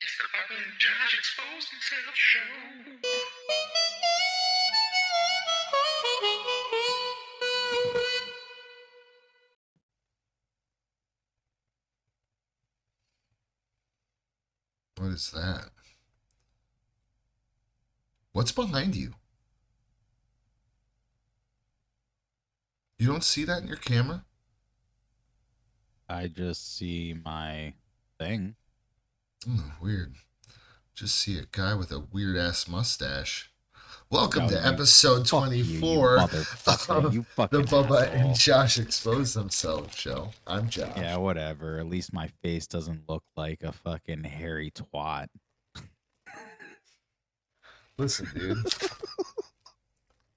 It's the Bubba and Josh Expose Themselves show. What is that? What's behind you? You don't see that in your camera? I just see my thing. Hmm, weird. Just see a guy with a weird ass mustache. Welcome Oh, to you- episode Fuck you, you 24 of you the Bubba asshole. and Josh Expose Themselves show. I'm Josh. Yeah, whatever. At least my face doesn't look like a fucking hairy twat. Listen, dude.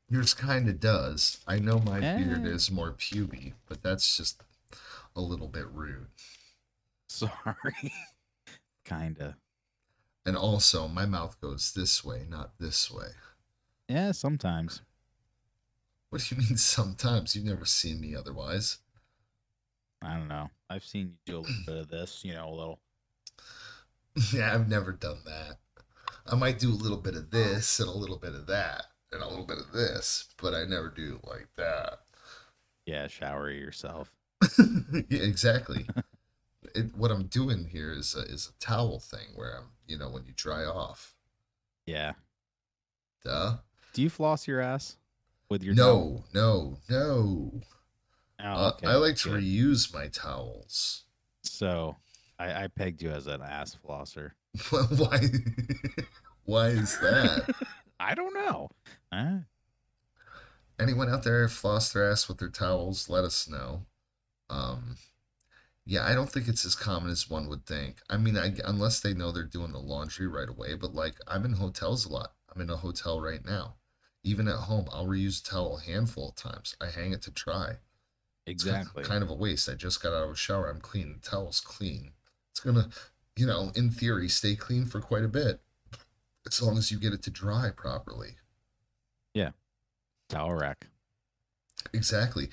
Yours kind of does. I know my beard Eh. is more puby, but that's just a little bit rude. Sorry. Kinda. And also, my mouth goes this way, not this way. Yeah, sometimes. What do you mean sometimes? You've never seen me otherwise. I don't know. I've seen you do a little bit of this, you know, a little. yeah, I've never done that. I might do a little bit of this and a little bit of that and a little bit of this, but I never do like that. Yeah, shower yourself. yeah, exactly. It, what I'm doing here is a, is a towel thing where I'm, you know, when you dry off. Yeah. Duh. Do you floss your ass with your towel? No, no, no. Oh, Uh, I like to good. reuse my towels. So, I, I pegged you as an ass flosser. Why? Why is that? I don't know. Huh? Anyone out there floss their ass with their towels? Let us know. Um, yeah, I don't think it's as common as one would think. I mean, I, unless they know they're doing the laundry right away. But like, I'm in hotels a lot. I'm in a hotel right now. Even at home, I'll reuse a towel a handful of times. I hang it to dry. It's Exactly. Kind of a waste. I just got out of a shower. I'm clean. The towel's clean. It's gonna, you know, in theory, stay clean for quite a bit, as long as you get it to dry properly. Yeah. Towel rack. Exactly.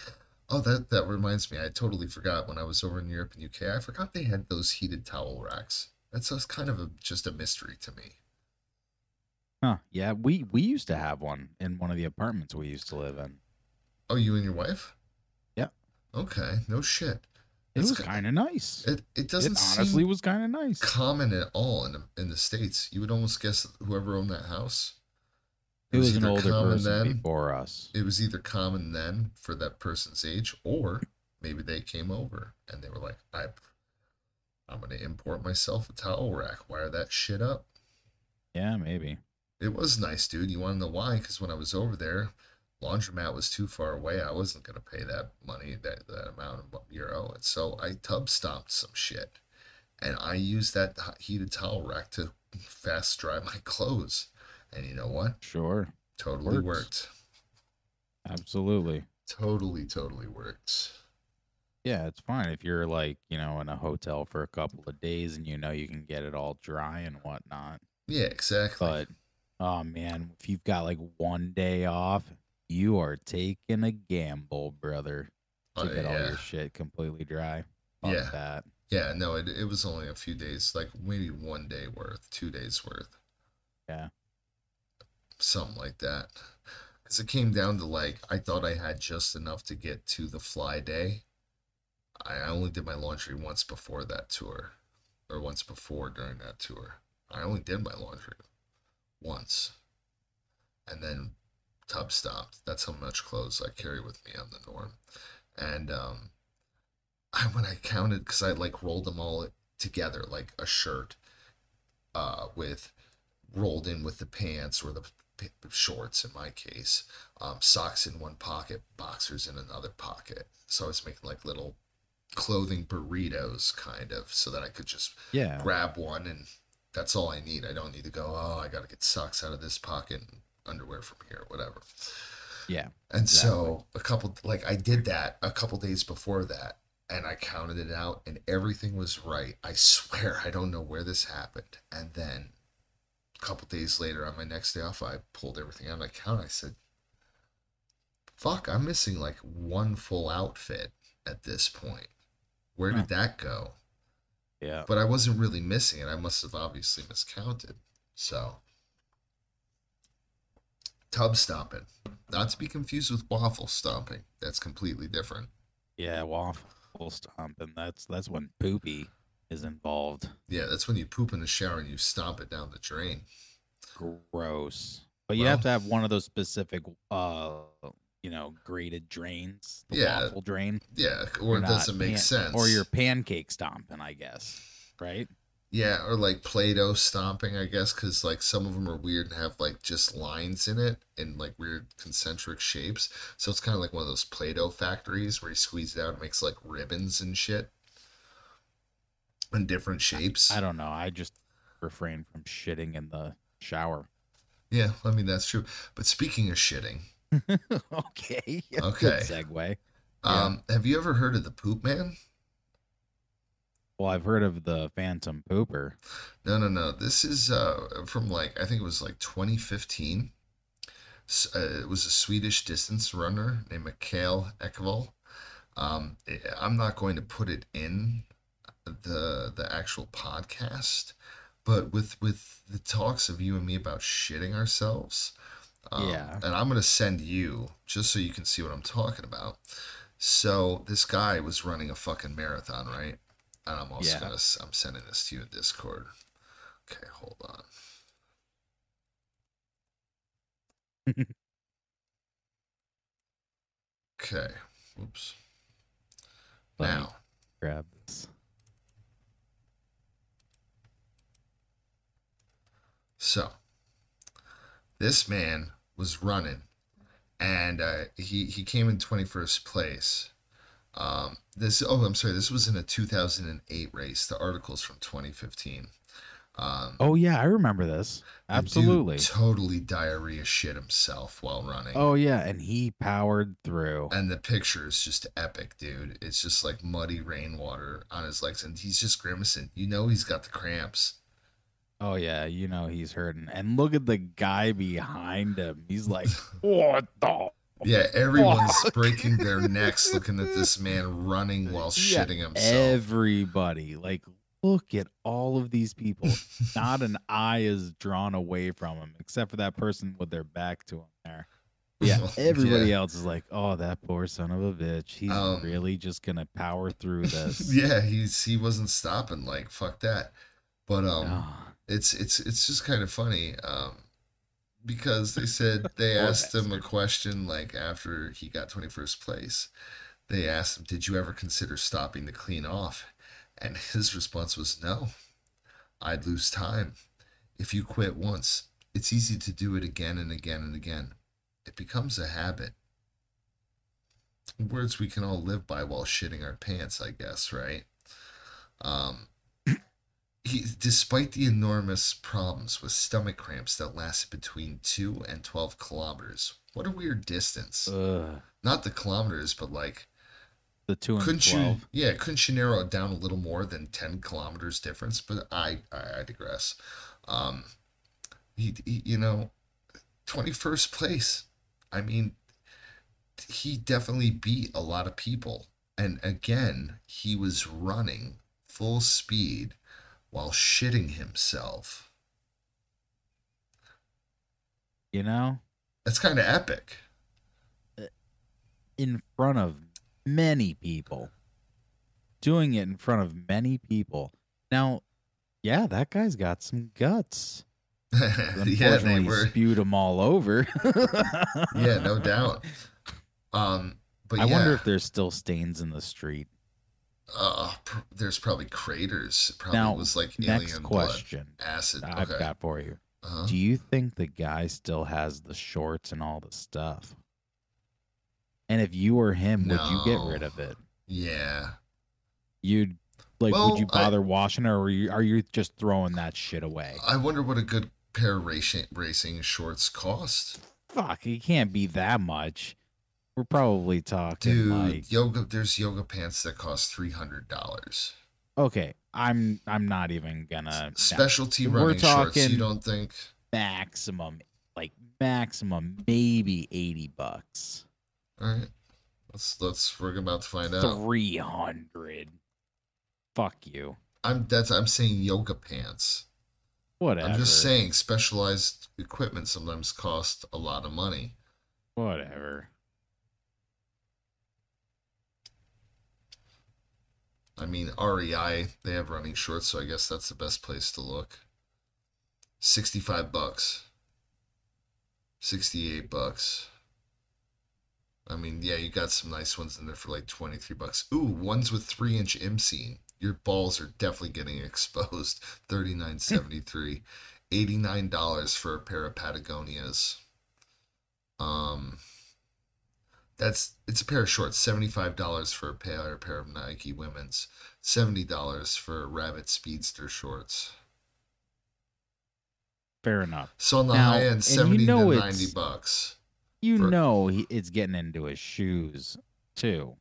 Oh, that that reminds me. I totally forgot when I was over in Europe and UK. I forgot they had those heated towel racks. That's just kind of a, just a mystery to me. Huh. Yeah, we we used to have one in one of the apartments we used to live in. Oh, you and your wife? Yeah. Okay. No shit. It It's was kind of nice. It, It it doesn't honestly seem was kind of nice. common at all in the, in the states. You would almost guess whoever owned that house. It was an either older common person then- before us. It was either common then for that person's age, or maybe they came over and they were like, "I, I'm gonna import myself a towel rack. Wire that shit up." Yeah, maybe. It was nice, dude. You want to know why? Because when I was over there, laundromat was too far away. I wasn't gonna pay that money, that that amount of euro, and so I tub stomped some shit, and I used that heated towel rack to fast dry my clothes. And you know what? Sure. Totally Works. worked. Absolutely. Totally, totally worked. Yeah, it's fine if you're like, you know, in a hotel for a couple of days and you know you can get it all dry and whatnot. Yeah, exactly. But oh man, if you've got like one day off, you are taking a gamble, brother, to Oh, get all your shit completely dry. Fuck Yeah. that. Yeah, no, it, it was only a few days, like maybe one day worth, two days worth. Yeah. Something like that. Because it came down to like, I thought I had just enough to get to the fly day. I only did my laundry once before that tour, or once before during that tour. I only did my laundry once. And then tub stopped. That's how much clothes I carry with me on the norm. And um, I when I counted because I like rolled them all together like a shirt uh with rolled in with the pants or the shorts in my case um socks in one pocket boxers in another pocket so I was making like little clothing burritos kind of so that I could just Yeah. grab one and that's all I need I don't need to go oh I got to get socks out of this pocket and underwear from here whatever Yeah. and so a couple like I did that a couple days before that and I counted it out and everything was right. I swear I don't know where this happened. And then a couple days later on my next day off I pulled everything out and I counted. I said, Fuck, I'm missing like one full outfit at this point. Where did that go? Yeah. but I wasn't really missing it. I must have obviously miscounted. So, tub stomping, not to be confused with waffle stomping. That's completely different. Yeah, waffle stomping. That's that's when poopy is involved. Yeah, that's when you poop in the shower and you stomp it down the drain. Gross. But you have to have one of those specific uh you know, graded drains. The Yeah, waffle drain. Yeah, or it doesn't make pan- sense. Or you're pancake stomping, I guess. Right? Yeah, or like Play-Doh stomping, I guess, because like some of them are weird and have like just lines in it and like weird concentric shapes. So it's kind of like one of those Play-Doh factories where you squeeze it out and makes like ribbons and shit in different shapes. I don't know. I just refrain from shitting in the shower. Yeah, I mean that's true. But speaking of shitting, okay. yeah, Okay. Segue. Yeah. um, have you ever heard of the Poop Man? Well, I've heard of the Phantom Pooper. No, no, no. This is uh, from like I think it was like 2015. Uh, it was a Swedish distance runner named Mikael Ekvall. Um, I'm not going to put it in the the actual podcast, but with with the talks of you and me about shitting ourselves, um, Yeah. and I'm gonna send you just so you can see what I'm talking about. So this guy was running a fucking marathon, right? And I'm also Yeah. gonna I'm sending this to you in Discord. Okay, hold on. Okay. Oops. Let Now, grab this. So this man was running, and uh, he he came in twenty first place. Um, this oh I'm sorry, this was in a two thousand and eight race. The article's from twenty fifteen. Um, Oh yeah, I remember this. Absolutely. totally diarrhea shit himself while running. Oh yeah, and he powered through. And the picture is just epic, dude. It's just like muddy rainwater on his legs, and he's just grimacing. You know he's got the cramps. Oh yeah, you know he's hurting. And look at the guy behind him. He's like, "What the?" Yeah, everyone's Fuck. breaking their necks looking at this man running while Yeah, shitting himself. Everybody, like, look at all of these people. Not an eye is drawn away from him, except for that person with their back to him there. Yeah, everybody else is like, "Oh, that poor son of a bitch. He's Um, really just gonna power through this." yeah, he's he wasn't stopping. Like fuck that. But um, Ah, it's it's it's just kind of funny um because they said they asked him a question like after he got 21st place. They asked him did you ever consider stopping to clean off? And his response was no. I'd lose time. If you quit once it's easy to do it again and again and again. It becomes a habit. Words we can all live by while shitting our pants i guess right? Um he, despite the enormous problems with stomach cramps that lasted between 2 and 12 kilometers. What a weird distance. ugh. Not the kilometers, but like, The two and couldn't you, yeah, couldn't you narrow it down a little more than 10 kilometers difference? But I, I, I digress. Um, he, he, you know, 21st place. I mean, he definitely beat a lot of people. And again, he was running full speed while shitting himself. You know, That's kind of epic. in front of many people, doing it in front of many people. Now, yeah, that guy's got some guts. yeah, they he were. spewed them all over. Yeah, no doubt. Um, but I yeah, wonder if there's still stains in the street. Uh, pr- there's probably craters. It probably Now, was like Next alien blood, question acid. I've okay. got for you. uh-huh. Do you think the guy still has the shorts and all the stuff? And if you were him, would you get rid of it? Yeah. You'd like, Well, would you I- bother washing it, or are you, are you just throwing that shit away? I wonder what a good pair of racing racing shorts cost. Fuck, it can't be that much. We're probably talking Dude, like, yoga. There's yoga pants that cost three hundred dollars. okay, I'm I'm not even gonna no. Specialty We're running shorts. You don't think? maximum, like maximum, maybe eighty bucks, All right. Let's let's. We're about to find out. three hundred. Fuck you. I'm that's I'm saying yoga pants. Whatever. I'm just saying specialized equipment sometimes cost a lot of money. Whatever. I mean, REI, they have running shorts, so I guess that's the best place to look. 65 bucks. 68 bucks. I mean, yeah, you got some nice ones in there for like 23 bucks. Ooh, ones with 3 inch inseam. Your balls are definitely getting exposed. 39.73. $89 for a pair of Patagonias. Um, that's it's a pair of shorts. Seventy-five dollars for a pair, a pair of Nike women's. Seventy dollars for Rabbit Speedster shorts. Fair enough. So on the Now, high end, you seventy know to it's- ninety bucks. You For- know he, it's getting into his shoes too.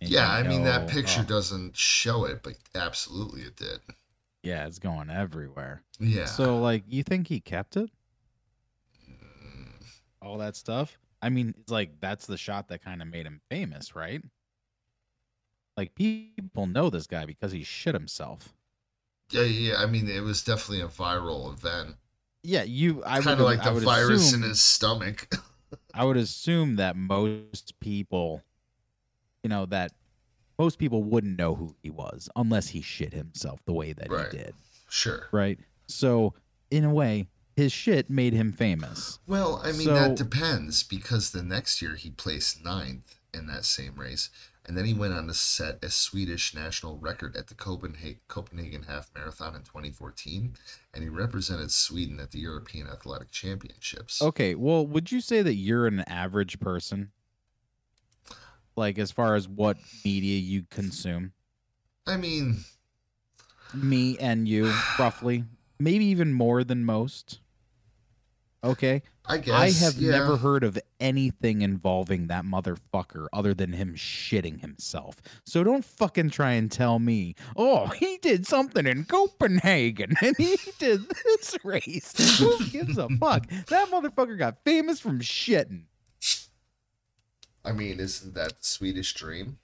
Yeah, you I mean that picture oh, doesn't show it, but absolutely it did. Yeah, it's going everywhere. Yeah. So like, you think he kept it? All that stuff. I mean, it's like that's the shot that kind of made him famous, right? Like people know this guy because he shit himself. yeah, yeah. I mean, it was definitely a viral event. Yeah, you. I Kind of like the virus assume, in his stomach. I would assume that most people, you know, that most people wouldn't know who he was unless he shit himself the way that Right. he did, sure. right? So, in a way, his shit made him famous. Well, I mean So- that depends because the next year he placed ninth in that same race, and then he went on to set a Swedish national record at the Copenhagen Copenhagen Half Marathon in 2014, and he represented Sweden at the European Athletic Championships. Okay, well, would you say that you're an average person? Like, as far as what media you consume? I mean, Me and you, roughly. Maybe even more than most. Okay. I guess I have yeah. never heard of anything involving that motherfucker other than him shitting himself. So don't fucking try and tell me, oh, he did something in Copenhagen and he did this race. Who gives a fuck? That motherfucker got famous from shitting. I mean, isn't that the Swedish dream?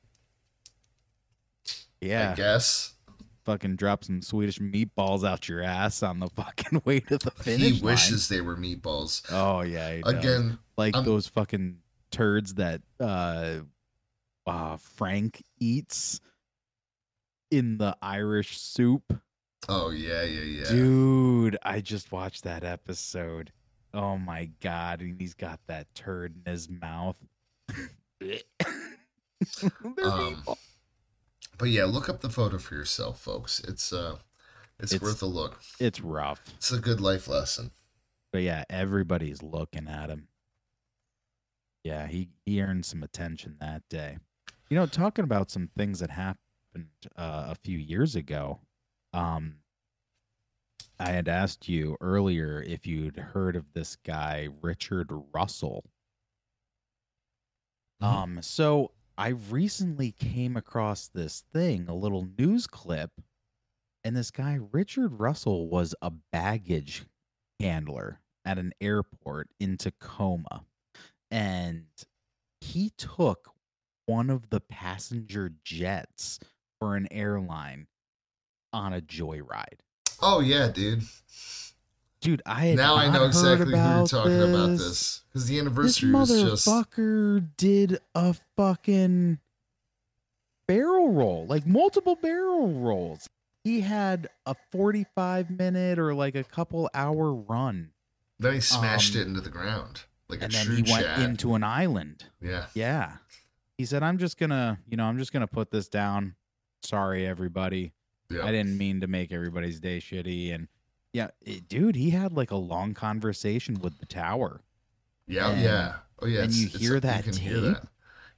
Yeah. I guess Fucking drop some Swedish meatballs out your ass on the fucking way to the finish he wishes they were meatballs. Oh yeah. Again, like I'm- those fucking turds that uh uh Frank eats in the Irish soup. oh yeah, yeah, yeah. Dude, I just watched that episode. Oh my god, and he's got that turd in his mouth. They're Um, meatballs. But yeah, look up the photo for yourself, folks. It's uh, it's, It's- worth a look. it's rough. It's a good life lesson. But yeah, everybody's looking at him. Yeah, he he earned some attention that day. You know, talking about some things that happened uh, a few years ago. Um, I had asked you earlier if you'd heard of this guy Richard Russell. Mhm. Um, so I recently came across this thing, a little news clip, and this guy Richard Russell was a baggage handler at an airport in Tacoma. And he took one of the passenger jets for an airline on a joyride. Oh yeah, dude. Dude, I had Now I know exactly who you're talking about this. this because the This anniversary was just motherfucker did a fucking barrel roll, like multiple barrel rolls. He had a 45 minute or like a couple hour run. then he smashed um, it into the ground like and a then he went Chad. into an island. yeah. Yeah. He said, I'm just gonna, you know, I'm just gonna put this down. Sorry, everybody. Yeah. I didn't mean to make everybody's day shitty. And yeah, it- dude, he had like a long conversation with the tower. Yeah, oh, and- yeah. Oh yeah. and you hear like- that you can hear tape? that.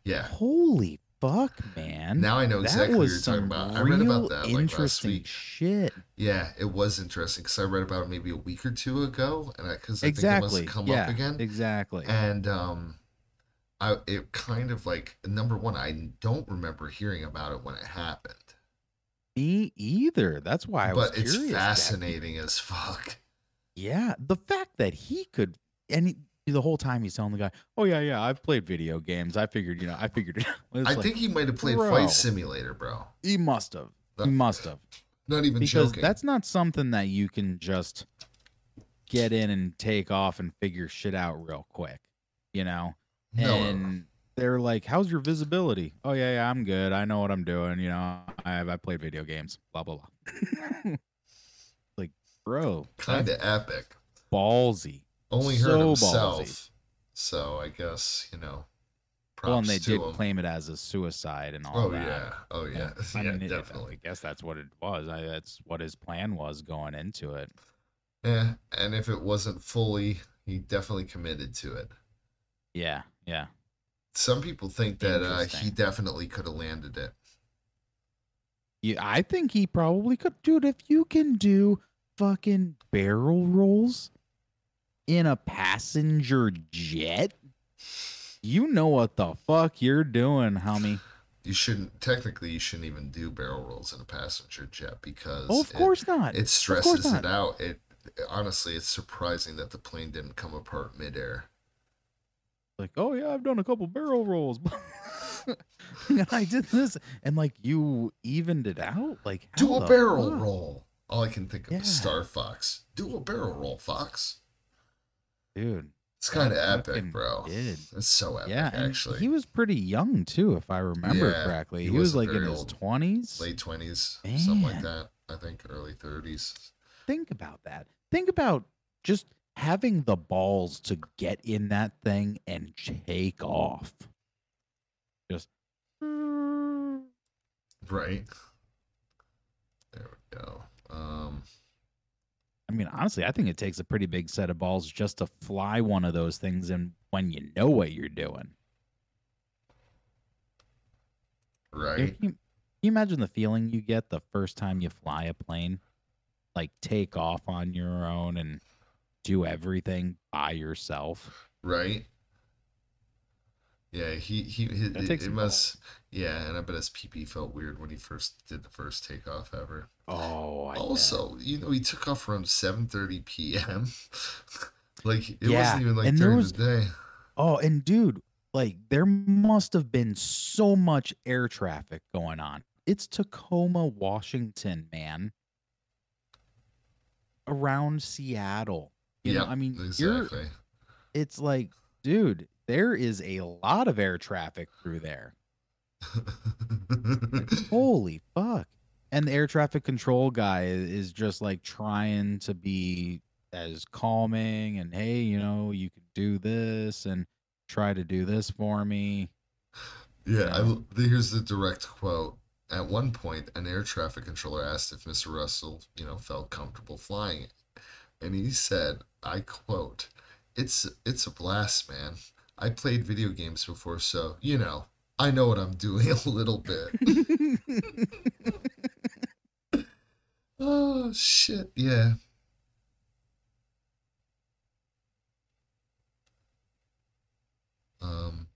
Yeah. Holy fuck, man. Now I know exactly what you're talking about. I read about that like last week. shit. Yeah, it was interesting because I read about it maybe a week or two ago, and because I, exactly. think it must have come yeah, up again. Exactly. and um I it kind of like number one, I don't remember hearing about it when it happened. Me either. That's why I was but it's fascinating as fuck. Yeah, the fact that he could, and he, the whole time he's telling the guy, "Oh yeah, yeah, I've played video games. I figured, you know, I figured it." out." I like, think he might have played bro. Flight Simulator, bro. he must have. He must have. Not even because joking. that's not something that you can just get in and take off and figure shit out real quick, you know. no, no, no. And they're like, "How's your visibility?" Oh yeah, yeah, I'm good. I know what I'm doing. You know, I have I played video games. Blah blah blah. like, bro, kind of epic. ballsy. Only hurt so himself. ballsy. So I guess you know. Props Well, and they to did him. claim it as a suicide and all Oh that. yeah. Oh yeah. I Yeah, it- definitely. I guess that's what it was. I, that's what his plan was going into it. Yeah, and if it wasn't fully, he definitely committed to it. Yeah, yeah. Some people think that uh, he definitely could have landed it. Yeah, I think he probably could, dude. If you can do fucking barrel rolls in a passenger jet, you know what the fuck you're doing, homie. You shouldn't technically you shouldn't even do barrel rolls in a passenger jet because Oh, of it- course not. it, stresses not. it out. It honestly, it's surprising that the plane didn't come apart midair. Like, oh yeah, I've done a couple barrel rolls. and I did this, and like you evened it out. Like Do a barrel fuck? roll. All I can think of Yeah. is Star Fox. Do a barrel roll, Fox. dude. It's kind of epic, bro. did. It's so epic, Yeah, actually. he was pretty young too, if I remember Yeah, correctly. he He, was like in his twenties. Late twenties, something like that. I think early thirties. Think about that. Think about just having the balls to get in that thing and take off. Just Right. There we go. Um, I mean, honestly, I think it takes a pretty big set of balls just to fly one of those things and when you know what you're doing. Right. you, can you imagine the feeling you get the first time you fly a plane? Like take off on your own and do everything by yourself. Right. Yeah, he he, he it, it must yeah, and I bet his PP felt weird when he first did the first takeoff ever. Oh, I bet. also, you know, he took off around seven thirty p.m. like it Yeah, wasn't even like and there during was- the day. Oh, and dude, like there must have been so much air traffic going on. It's Tacoma, Washington, man. Around Seattle. You know, I mean, you're exactly. it's like, dude, there is a lot of air traffic through there. Holy fuck. And the air traffic control guy is just like trying to be as calming and hey, you know, you can do this and try to do this for me. Yeah, I, Yeah. l- here's the direct quote. At one point, an air traffic controller asked if Mr. Russell, you know, felt comfortable flying it. And he said, I quote, "It's it's a blast, man. I played video games before, so, you know, I know what I'm doing a little bit." oh, shit. Yeah. Um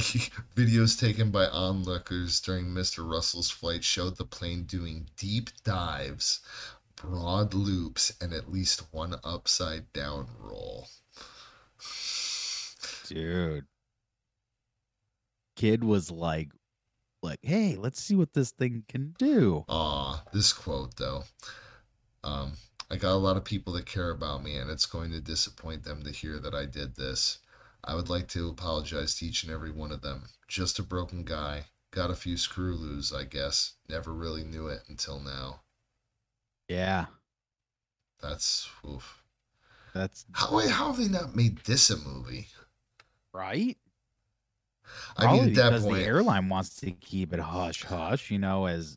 Videos taken by onlookers during Mr. Russell's flight showed the plane doing deep dives, broad loops, and at least one upside down roll. Dude. Kid was like like, hey, let's see what this thing can do. Aw, this quote though. Um, I got a lot of people that care about me, and it's going to disappoint them to hear that I did this. I would like to apologize to each and every one of them. Just a broken guy. Got a few screw loose, I guess. Never really knew it until now. Yeah. That's oof. That's How how have they not made this a movie? right. I mean, at that because point, the airline wants to keep it hush hush, you know, as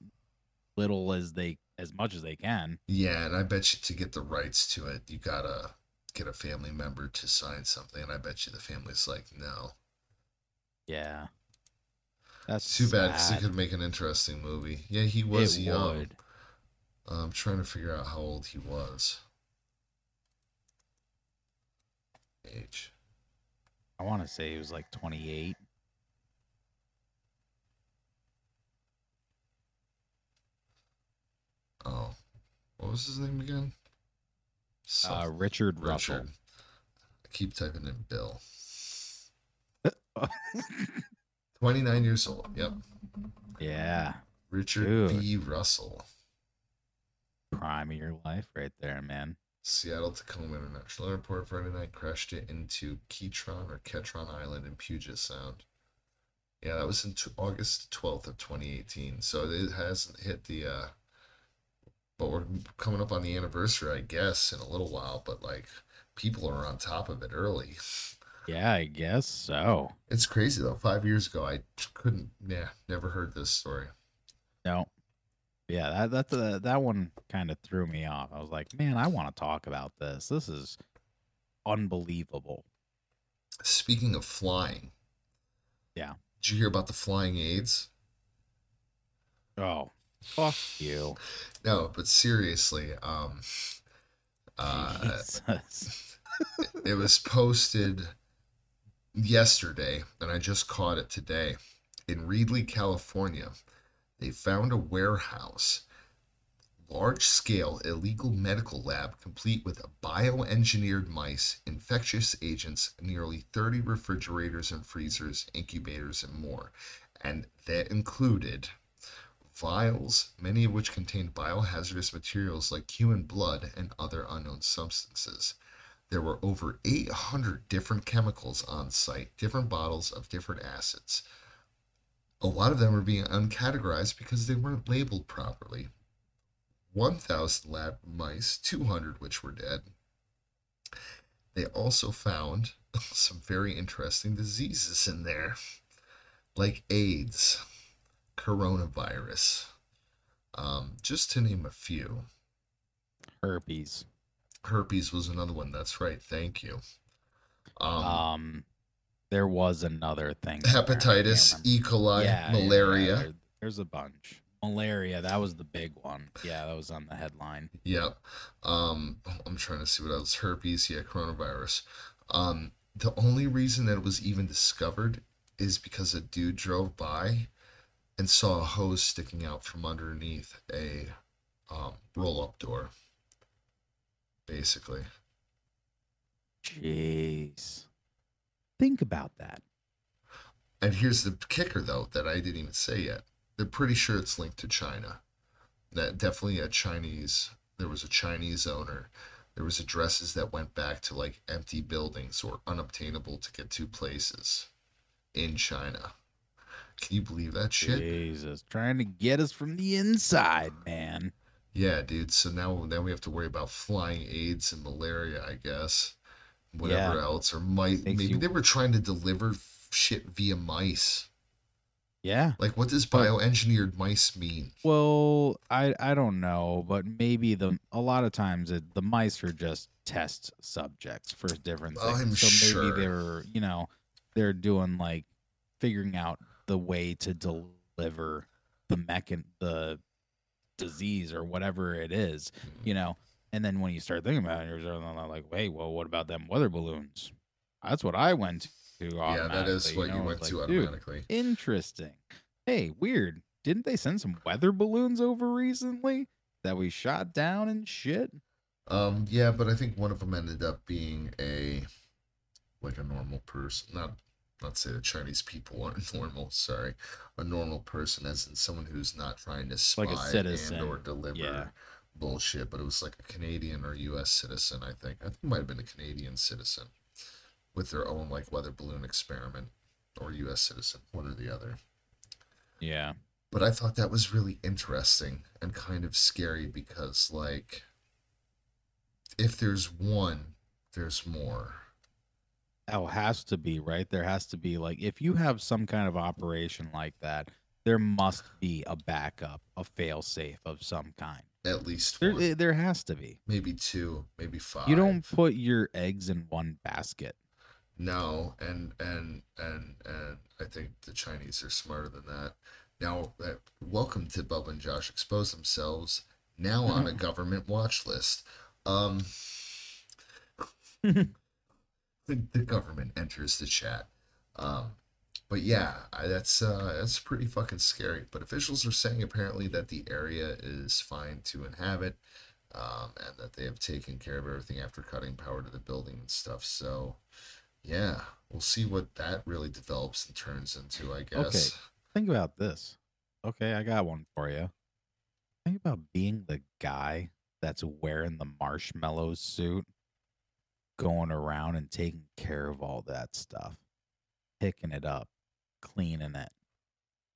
little as they as much as they can. yeah, and I bet you to get the rights to it, you gotta get a family member to sign something, and I bet you the family's like, no. Yeah. That's Too bad because it could make an interesting movie. Yeah, he was it young. would. I'm trying to figure out how old he was. Age. I want to say he was like 28. Oh, what was his name again? Uh, Something- Richard Russell. Richard. I keep typing in Bill. 29 years old. Yep. yeah. Richard Dude. B. Russell. Prime of your life right there, man. Seattle Tacoma International Airport Friday night crashed it into Ketron or Ketron Island in Puget Sound. Yeah, that was in t- August 12th of 2018. So it hasn't hit the uh but we're coming up on the anniversary, I guess, in a little while, but like people are on top of it early. Yeah, I guess so. It's crazy though. 5 years ago I couldn't yeah, never heard this story. No. Yeah, that that's uh, that one kind of threw me off. I was like, man, I want to talk about this. This is unbelievable. Speaking of flying. Yeah. Did you hear about the flying aids? Oh, fuck you. No, but seriously, um uh it was posted yesterday, and I just caught it today. In Reedley, California, they found a warehouse, large scale illegal medical lab complete with bioengineered mice, infectious agents, nearly 30 refrigerators and freezers, incubators, and more. And that included vials, many of which contained biohazardous materials like human blood and other unknown substances. There were over 800 different chemicals on site, different bottles of different acids. A lot of them were being uncategorized because they weren't labeled properly. 1,000 lab mice, 200 which were dead. They also found some very interesting diseases in there, like AIDS, coronavirus, um, just to name a few. Herpes. Herpes was another one. That's right. Thank you. Um, Um, there was another thing. in there. I can't hepatitis. E. coli, Yeah, yeah, yeah, malaria. there- there's a bunch. Malaria, that was the big one. Yeah, that was on the headline. Yep. Um, I'm trying to see what else. Herpes, yeah, coronavirus. Um, the only reason that it was even discovered is because a dude drove by and saw a hose sticking out from underneath a um, roll-up door. Basically. Jeez. Think about that. And here's the kicker, though, that I didn't even say yet. They're pretty sure it's linked to China. That definitely a Chinese. There was a Chinese owner. There was addresses that went back to like empty buildings or unobtainable to get to places in China. Can you believe that shit? Jesus, trying to get us from the inside, man. Yeah, dude. So now now we have to worry about flying AIDS and malaria, I guess. Whatever Yeah. else, or might maybe you- they were trying to deliver shit via mice. Yeah. Like, what does bioengineered mice mean? Well, I I don't know, but maybe the a lot of times it, the mice are just test subjects for different things. I'm so maybe sure. they're you know they're doing like figuring out the way to deliver the mechan the disease or whatever it is, you know. And then when you start thinking about it, you're sort of like, wait, well, what about them weather balloons? That's what I went to. Yeah, that is what you know? went It's to automatically. Interesting. Hey, weird. Didn't they send some weather balloons over recently that we shot down and shit? Um, yeah, but I think one of them ended up being a like a normal person. Not not say the Chinese people aren't normal. Sorry, a normal person, as in someone who's not trying to spy Like a citizen, and or deliver yeah. bullshit. But it was like a Canadian or U.S. citizen. I think. I think it might have been a Canadian citizen with their own like weather balloon experiment, or U.S. citizen, one or the other. Yeah. But I thought that was really interesting and kind of scary because, like, if there's one, there's more. Oh, has to be, right? There has to be like if you have some kind of operation like that, there must be a backup, a fail safe of some kind. At least There one, eh, there has to be. maybe two, maybe five. You don't put your eggs in one basket. No, and and and and I think the Chinese are smarter than that. Now, uh, welcome to Bubba and Josh expose themselves. Now on a government watch list. Um, the, the government enters the chat. Um, but yeah, I, that's uh, that's pretty fucking scary. But officials are saying apparently that the area is fine to inhabit, um, and that they have taken care of everything after cutting power to the building and stuff. So, yeah, we'll see what that really develops and turns into. I guess. Okay. Think about this. Okay, I got one for you. Think about being the guy that's wearing the marshmallow suit, going around and taking care of all that stuff, picking it up, cleaning it,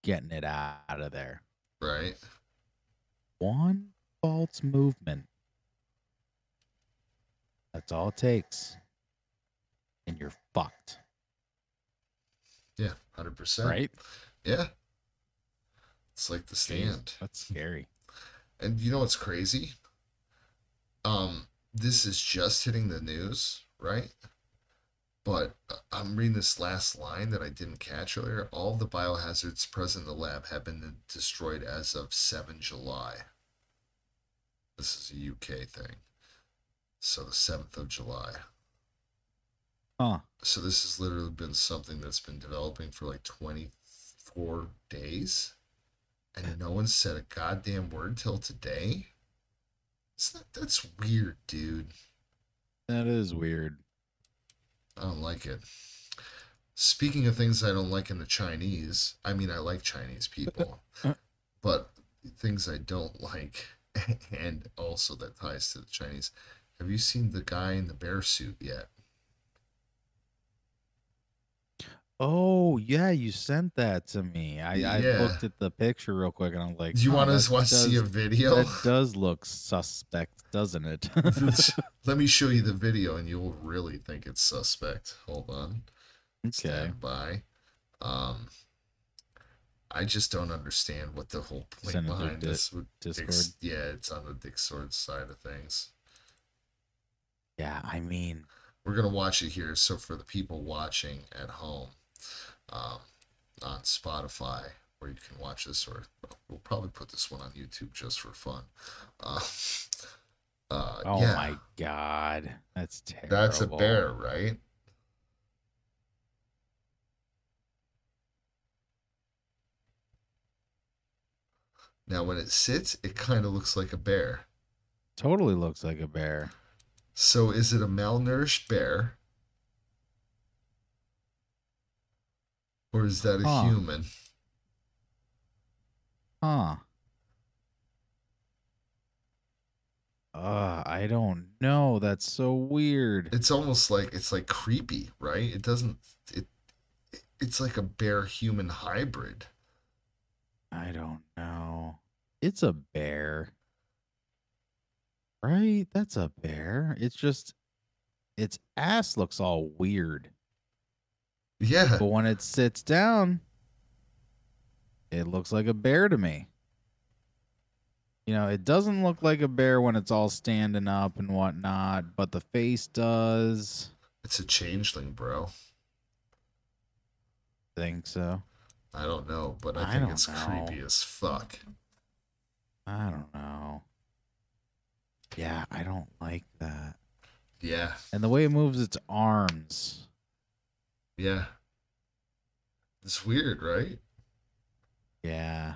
getting it out of there. Right. One false movement. That's all it takes. And you're fucked. Yeah. Hundred percent. Right? Yeah. It's like the Jeez, stand. That's scary. And you know what's crazy? Um, this is just hitting the news, right? But uh, I'm reading this last line that I didn't catch earlier. All the biohazards present in the lab have been destroyed as of 7 July. This is a UK thing. So the 7th of July. Huh. So this has literally been something that's been developing for like 24 days. And no one said a goddamn word till today. Not, that's weird, dude. That is weird. I don't like it. Speaking of things I don't like in the Chinese, I mean, I like Chinese people, uh, uh. but things I don't like, and also that ties to the Chinese. Have you seen the guy in the bear suit yet? Oh yeah, you sent that to me. I, I looked at the picture real quick and I'm like, Do you "Huh, want to want to see a video? That does look suspect, doesn't it? Let me show you the video, and you will really think it's suspect. Hold on. okay. Stand by. Um, I just don't understand what the whole point Send it to behind Di- this would. Discord. Dick's, yeah, it's on the Dick Sword side of things. Yeah, I mean, We're gonna watch it here. So for the people watching at home, um, on Spotify, where you can watch this, or we'll probably put this one on YouTube just for fun. Uh, uh, oh yeah, my god, that's terrible. that's a bear, right? Now, when it sits, it kind of looks like a bear. Totally looks like a bear. So, is it a malnourished bear? Or is that a Huh. human? Huh. Uh, I don't know. That's so weird. It's almost like it's like creepy, right? It doesn't it it's like a bear human hybrid. I don't know. It's a bear. Right? That's a bear. It's just its ass looks all weird. Yeah. But when it sits down, it looks like a bear to me. You know, it doesn't look like a bear when it's all standing up and whatnot, but the face does. It's a changeling, bro. Think so. I don't know, but I I think it's know. creepy as fuck. I don't know. Yeah, I don't like that. Yeah. And the way it moves its arms. Yeah. It's weird, right? Yeah.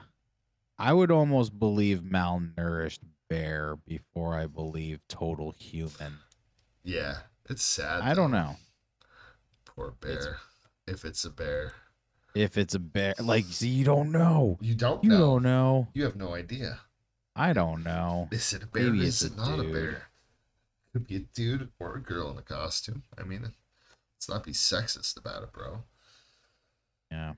I would almost believe malnourished bear before I believe total human. Yeah. It's sad. I don't know. Poor bear. If it's a bear. If it's a bear, like, see, you don't know. You don't You know. don't know. You have no idea. I don't know. Is it a bear? Maybe it's is a it not a bear? Could be a dude or a girl in a costume. I mean, let's not be sexist about it, bro. Yeah.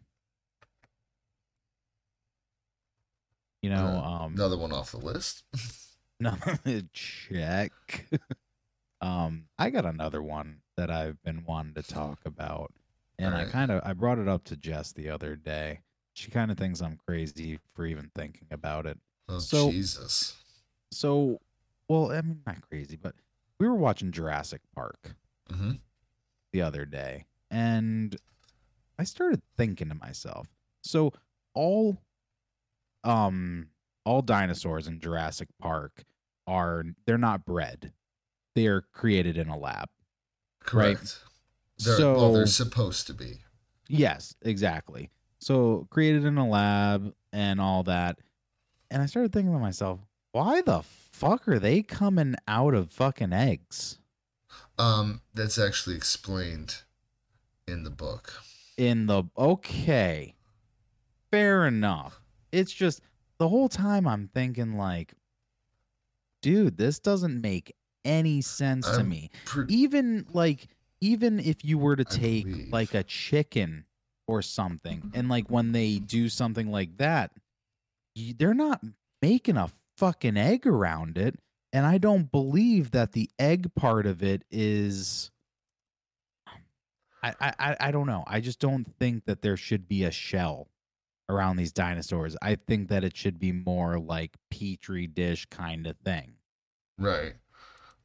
You know, Uh, um, Another one off the list. no, check. um, I got another one that I've been wanting to talk about, and I kind of I brought it up to Jess the other day. She kind of thinks I'm crazy for even thinking about it. Oh So- Jesus. So, well, I mean, not crazy, but we were watching Jurassic Park hmm the other day, and I started thinking to myself, so all um all dinosaurs in Jurassic Park are they're not bred. They're created in a lab. Right. Correct. They're, so well, they're supposed to be. Yes, exactly. So created in a lab and all that. And I started thinking to myself, why the fuck are they coming out of fucking eggs Um, that's actually explained in the book. in the okay. Fair enough. It's just the whole time I'm thinking like, dude, this doesn't make any sense to I'm me. Pre- Even like even if you were to take like a chicken or something and like when they do something like that, they're not making a fucking egg around it and I don't believe that the egg part of it is I, I I- don't know. I just don't think that there should be a shell around these dinosaurs. I think that it should be more like petri dish kind of thing. right.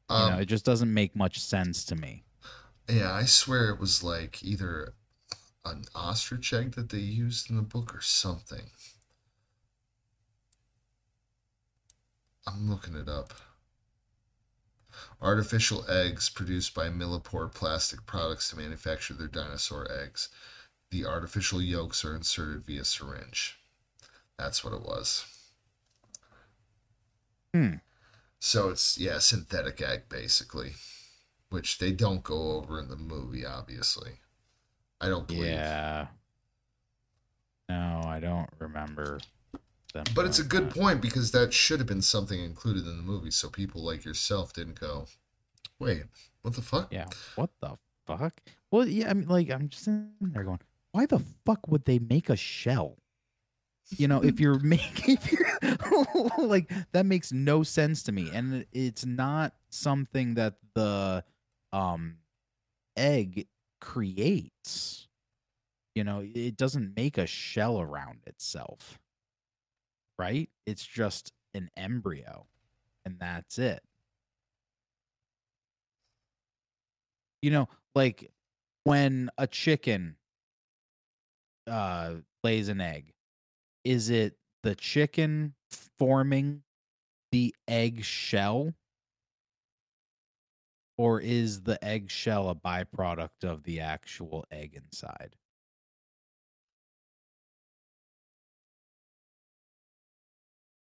You Um, know, it just doesn't make much sense to me. Yeah, I swear it was like either an ostrich egg that they used in the book or something. I'm looking it up. Artificial eggs produced by Millipore Plastic Products to manufacture their dinosaur eggs. The artificial yolks are inserted via syringe. That's what it was. Hmm. So it's, yeah, synthetic egg basically which they don't go over in the movie, obviously. I don't believe. Yeah. No, I don't remember. Them But it's a good point because that should have been something included in the movie, so people like yourself didn't go, "Wait, what the fuck?" Yeah. What the fuck? Well, yeah. I mean, like, I'm just sitting there going, why the fuck would they make a shell? You know, if you're making, if you're like, that makes no sense to me, and it's not something that the um egg creates. You know, it doesn't make a shell around itself, right? It's just an embryo, and that's it. you know like when a chicken uh lays an egg is it the chicken forming the egg shell or is the egg shell a byproduct of the actual egg inside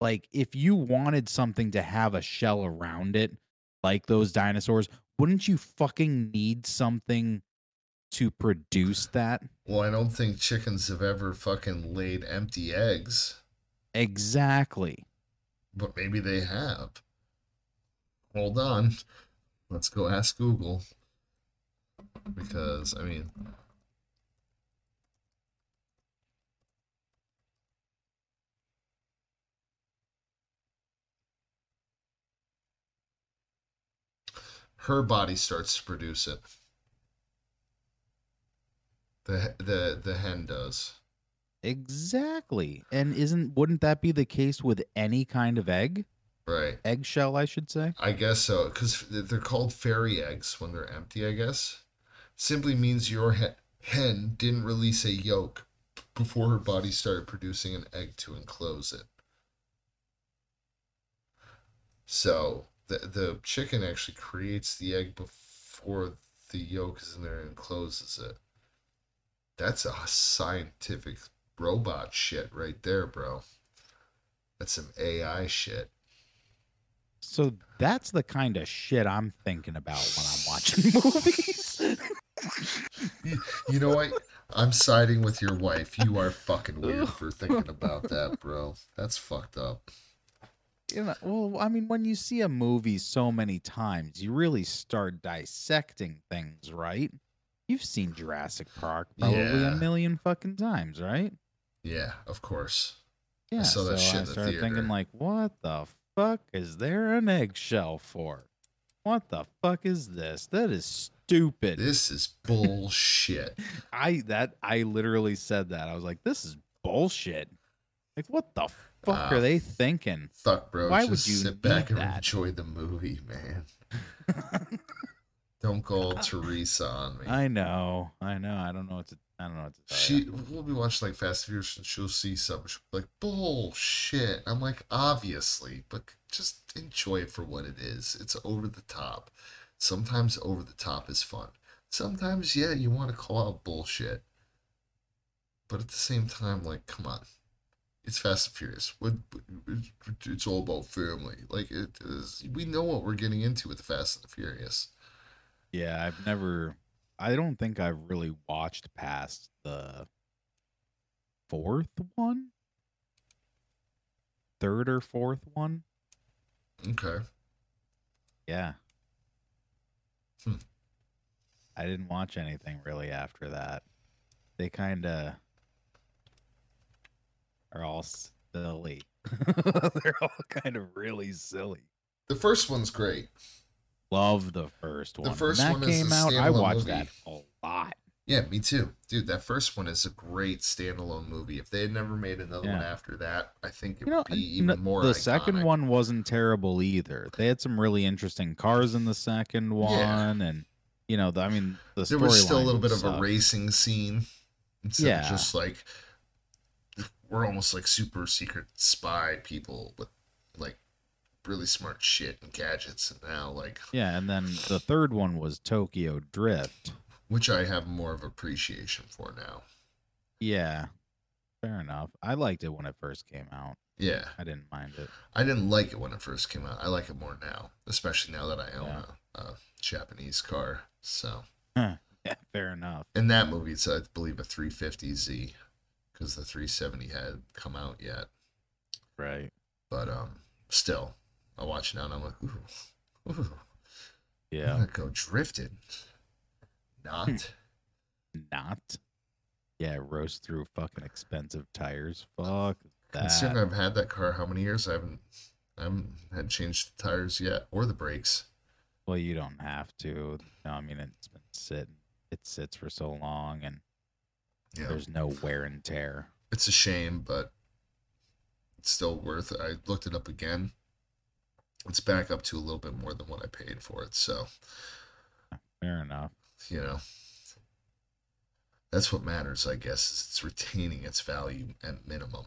like if you wanted something to have a shell around it like those dinosaurs wouldn't you fucking need something to produce that Well, I don't think chickens have ever fucking laid empty eggs, exactly but maybe they have. Hold on. Let's go ask Google. Because, I mean, her body starts to produce it. The the the hen does. exactly and isn't wouldn't that be the case with any kind of egg Right. eggshell i should say I guess so, because they're called fairy eggs when they're empty. I guess simply means your hen didn't release a yolk before her body started producing an egg to enclose it. So the the chicken actually creates the egg before the yolk is in there and closes it. That's a scientific robot shit right there, bro. That's some AI shit. so that's the kind of shit i'm thinking about when i'm watching movies You, you know what? I'm siding with your wife. You are fucking weird for thinking about that, bro. That's fucked up. You know, well i mean when you see a movie so many times you really start dissecting things right you've seen jurassic park probably Yeah. a million fucking times right Yeah, of course. Yeah, saw that so shit I started thinking like, what the fuck is there an eggshell for? What the fuck is this? That is stupid. This is bullshit. I that I literally said that. I was like, this is bullshit. Like, what the fuck Ah, are they thinking? Fuck, bro. Why Just would you sit back and that? enjoy the movie, man. Don't go all Teresa on me. I know, I know. I don't know what to. I don't know what to tell She you. we'll be watching like Fast and Furious and she'll see something she'll be like bullshit. I'm like obviously, but just enjoy it for what it is. It's over the top. Sometimes over the top is fun. Sometimes yeah, you want to call out bullshit. But at the same time, like, come on. It's Fast and Furious. What it's all about family. Like it is we know what we're getting into with the Fast and the Furious. Yeah, I've never. I don't think I've really watched past the fourth one. third or fourth one. Okay. Yeah. Hmm. I didn't watch anything really after that. They kind of are all silly. They're all kind of really silly. The first one's great. Love the first The one. When first that one is came a out, I standalone watched movie. that a lot. Yeah, me too. Dude, that first one is a great standalone movie. If they had never made another one after that, I think it You know, would be even more the second one wasn't terrible either. They had some really interesting cars in the second one, and you know, the, I mean, the there was still a little bit of sucked. a racing scene instead Yeah. of just like we're almost like super secret spy people with like really smart shit and gadgets and now like Yeah, and then the third one was Tokyo Drift. which i have more of appreciation for now Yeah, fair enough. I liked it when it first came out. yeah I didn't mind it. i didn't like it when it first came out i like it more now especially now that i own Yeah. a, a japanese car so Yeah, fair enough. in that movie it's i believe a 350z because the 370 had come out yet Right. but um still i watch it now and i'm like ooh, ooh. I'm Yeah. gonna go drifting. Not. Not. Yeah, roast through fucking expensive tires. Fuck that. Considering. I've had that car how many years? I haven't I haven't had changed the tires yet or the brakes. Well, you don't have to. No, I mean it's been sitting. It sits for so long, and Yeah. there's no wear and tear. It's a shame, but it's still worth it. I looked it up again. It's back up to a little bit more than what I paid for it. So, Fair enough. you know, that's what matters, I guess, is it's retaining its value at minimum.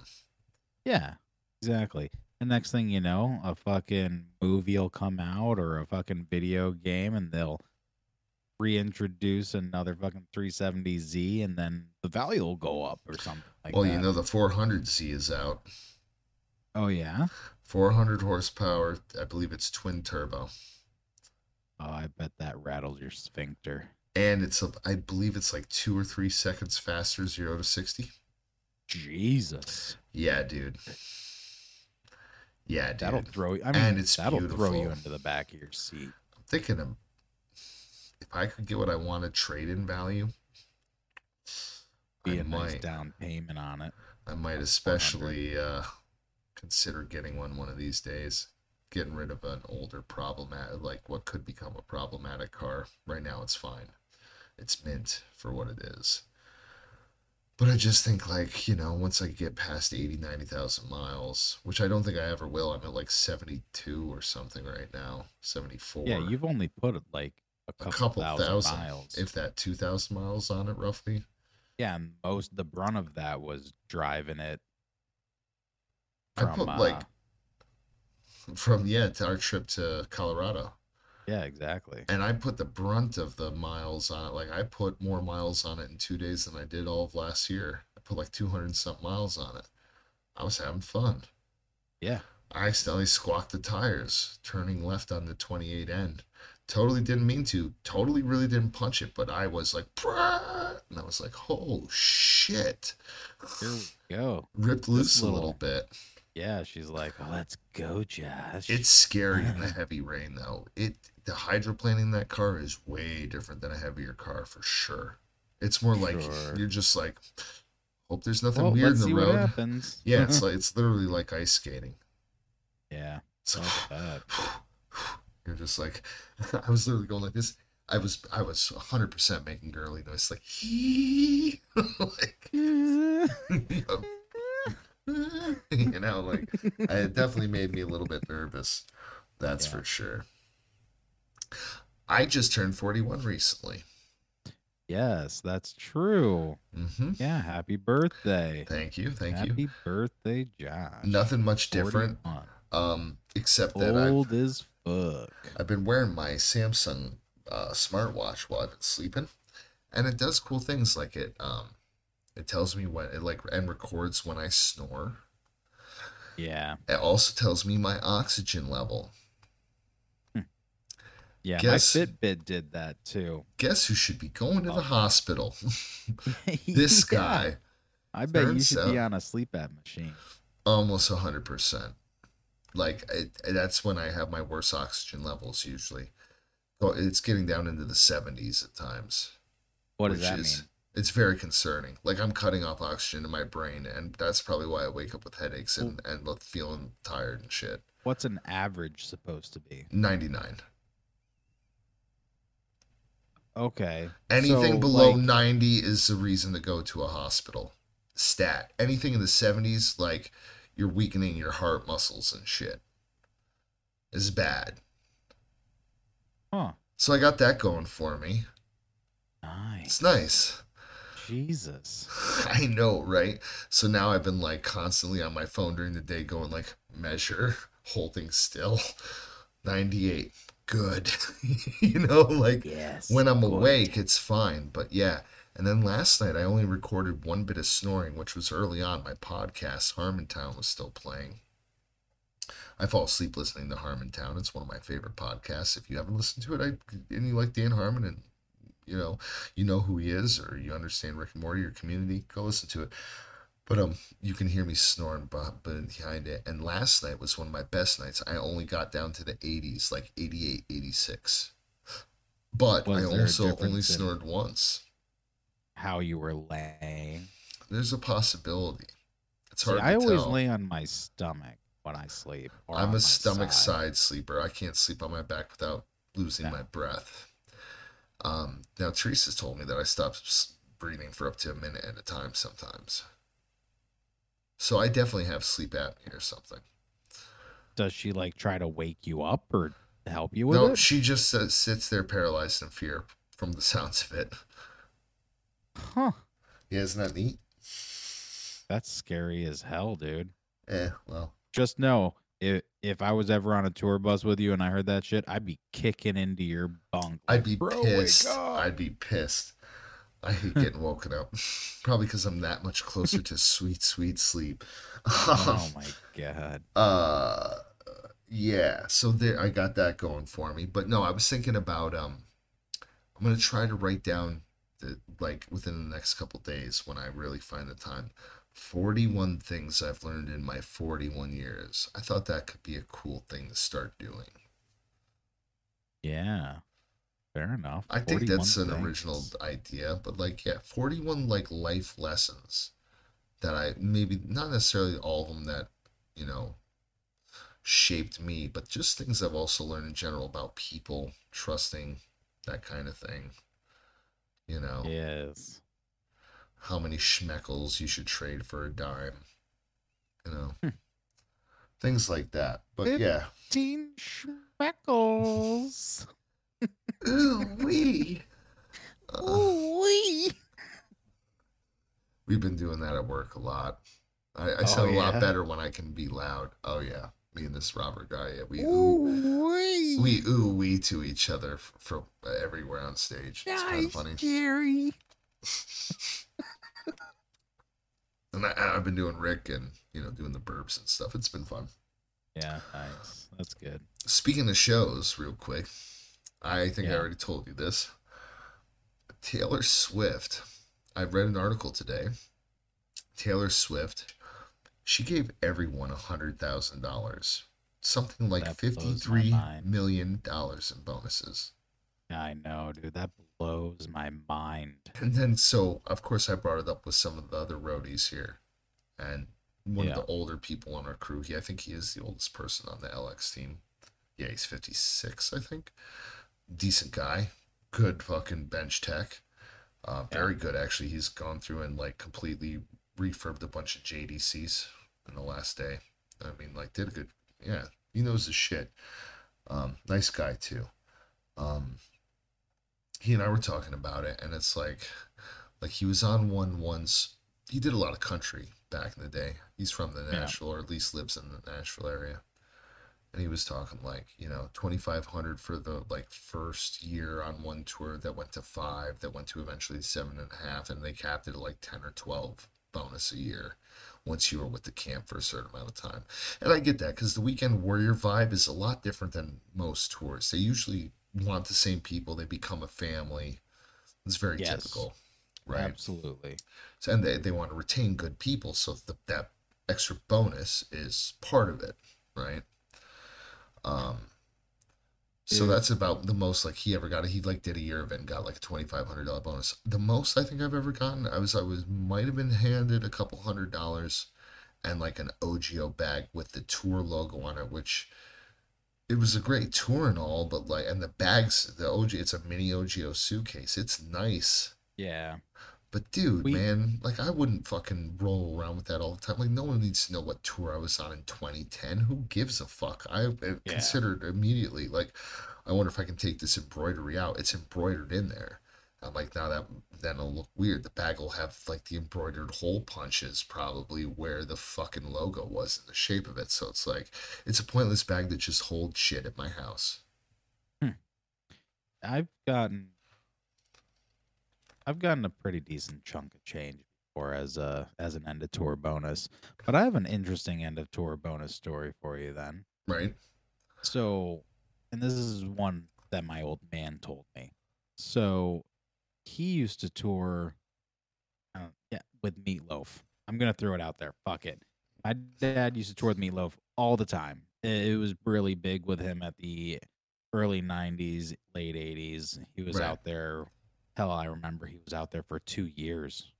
Yeah, exactly. And next thing you know, a fucking movie will come out or a fucking video game, and they'll reintroduce another fucking 370Z, and then the value will go up or something like well, that. you know, the 400Z is out. Oh yeah. 400 horsepower. I believe it's twin turbo. Oh, I bet that rattles your sphincter. and it's a, I believe it's like two or three seconds faster zero to sixty. Jesus, Yeah, dude. Yeah, dude. that'll I'm throw. I mean, And it's that'll throw you into the back of your seat. thinking of if I could get what I want to trade in value. Be I a nice down payment on it. I might especially uh, consider getting one one of these days. Getting rid of an older problematic, like what could become a problematic car. Right now, it's fine. It's mint for what it is. But I just think, like, you know, once I get past 80, 90,000 miles, which I don't think I ever will, I'm at like 72 or something right now, 74. Yeah, you've only put it like a a couple, couple thousand, thousand, miles. if that 2,000 miles on it roughly. yeah, and most the brunt of that was driving it. I put uh, like from, yeah, to our trip to Colorado. yeah, exactly. And I put the brunt of the miles on it. Like I put more miles on it in two days than I did all of last year. I put like 200 something miles on it. I was having fun. Yeah, I accidentally squawked the tires, turning left on the 28 end. Totally didn't mean to. Totally really didn't punch it, but I was like, "Brah!" and I was like, oh shit. here we go. Ripped loose a little- little bit. Yeah, she's like, oh, "Let's go, Josh." It's scary in the heavy rain though. It the hydroplaning in that car is way different than a heavier car for sure. It's more like Sure. you're just like, hope there's nothing well, weird in the road. Yeah, it's like it's literally like ice skating. Yeah, So. You're just like, I was literally going like this. I was, I was 100% making girly noise, like, like, you know, like, it definitely made me a little bit nervous. That's Yeah. for sure. I just turned 41 recently. Yes, that's true. hmm Yeah, happy birthday. Thank you, thank happy you. Happy birthday, Josh. Nothing much different, 41. Um, except that I've, Old as fuck. I've been wearing my Samsung uh, smartwatch while I've been sleeping, and it does cool things like it. Um, it tells me when it like and records when I snore. Yeah, It also tells me my oxygen level. yeah. Guess- My Fitbit did that too. Guess who should be going to Oh. the hospital? this Yeah. guy, I bet you should be on a CPAP machine. almost hundred percent. Like it, that's when I have my worst oxygen levels usually. It's getting down into the 70s at times. What does that is- mean? It's very concerning. Like I'm cutting off oxygen in my brain, and that's probably why I wake up with headaches and and feeling tired and shit. What's an average supposed to be? 99. Okay. Anything so, below like, 90 is the reason to go to a hospital. Stat. Anything in the 70s, like you're weakening your heart muscles and shit, is bad. Huh. So I got that going for me. Nice. It's nice. Jesus. I know, right? So now I've been like constantly on my phone during the day going like measure, holding still. 98. Good. you know, like Yes. when I'm awake, it's fine. But yeah. And then last night I only recorded one bit of snoring, which was early on. My podcast, Harmontown, was still playing. I fall asleep listening to Harmontown. It's one of my favorite podcasts. If you haven't listened to it, I and you like Dan Harmon and you know, you know who he is or you understand Rick and Morty, your community, go listen to it. But um, you can hear me snoring beh- behind it. And last night was one of my best nights. I only got down to the 80s, like 88, 86. But Was I also only in- snored once. How you were laying. There's a possibility. It's See, hard I always tell. lay on my stomach when I sleep. or I'm a stomach side. side sleeper. I can't sleep on my back without losing my breath. Um, now Teresa's told me that I stop breathing for up to a minute at a time sometimes. So I definitely have sleep apnea or something. Does she like try to wake you up or help you with No, it? she just uh, sits there paralyzed in fear from the sounds of it. Huh. Yeah, isn't that neat? That's scary as hell, dude. Eh, well, Just know if if I was ever on a tour bus with you and I heard that shit, I'd be kicking into your bunk. I'd like, be "Bro, pissed. I'd be pissed. I hate getting woken up. Probably because I'm that much closer to sweet, sweet sleep. oh my god. uh yeah so there i got that going for me but no i was thinking about um i'm gonna try to write down like within the next couple days when i really find the time 41 things i've learned in my 41 years i thought that could be a cool thing to start doing Yeah. Fair enough. i think 41 that's an original idea but like yeah 41 like life lessons that i maybe not necessarily all of them that you know shaped me, but just things I've also learned in general about people, trusting, that kind of thing. You know, Yes. how many schmeckles you should trade for a dime. You know, Hmm. things like that. But It- yeah. Teen Schmeckles. Ooh wee. Uh, Ooh-wee. we've been doing that at work a lot. I, I Oh, sound a lot better when I can be loud. Oh yeah, me and this Robert guy. Yeah, we ooh, Ooh-wee. we ooh wee to each other f- from uh, everywhere on stage. It's kind of Nice, funny. Jerry. And I, I've been doing Rick and you know doing the burps and stuff. It's been fun. Yeah, nice. That's good. Speaking of shows, real quick, I think I already told you this. Taylor Swift. I read an article today. Taylor Swift, she gave everyone a hundred thousand dollars, something like That fifty-three million dollars in bonuses. I know, dude. That blows my mind. And then, so of course, I brought it up with some of the other roadies here, and one Yeah. of the older people on our crew. He, I think he is the oldest person on the LX team. Yeah, he's fifty-six, I think. Decent guy, good fucking bench tech. Uh, Yeah. very good actually. He's gone through and like completely refurbed a bunch of JDCs in the last day. I mean, like did a good. Yeah, he knows his shit. Um, nice guy too. Um, he and I were talking about it, and it's like, like he was on one once. He did a lot of country back in the day. He's from the Yeah. Nashville, or at least lives in the Nashville area. And he was talking like, you know, twenty five hundred for the like first year on one tour that went to five, that went to eventually seven and a half, and they capped it at like ten or twelve bonus a year once you were with the camp for a certain amount of time. And I get that because the weekend warrior vibe is a lot different than most tours. They usually want the same people, they become a family. It's very Yes. typical, right? Absolutely. So, and they, they want to retain good people, so the, that extra bonus is part of it, right? Um, so that's about the most like he ever got. He like did a year of it and got like a twenty five hundred dollar bonus. The most I think I've ever gotten, I was I was might have been handed a couple hundred dollars, and like an OGIO bag with the tour logo on it, which it was a great tour and all, but like and the bags, the OG, it's a mini OGIO suitcase. It's nice. Yeah. But dude, We- man, like I wouldn't fucking roll around with that all the time. Like no one needs to know what tour I was on in 2010. Who gives a fuck? I Yeah. considered immediately like, I wonder if I can take this embroidery out. It's embroidered in there. I'm like, now that then it'll look weird. The bag will have like the embroidered hole punches probably where the fucking logo was in the shape of it. So it's like, it's a pointless bag that just holds shit at my house. Hmm. I've gotten I've gotten a pretty decent chunk of change before as a as an end of tour bonus. But I have an interesting end of tour bonus story for you then. Right? So and this is one that my old man told me. So he used to tour uh, yeah, with Meatloaf. I'm gonna throw it out there. Fuck it. My dad used to tour with Meatloaf all the time. It was really big with him at the early 90s, late 80s. He was Right. out there. Hell, I remember he was out there for two years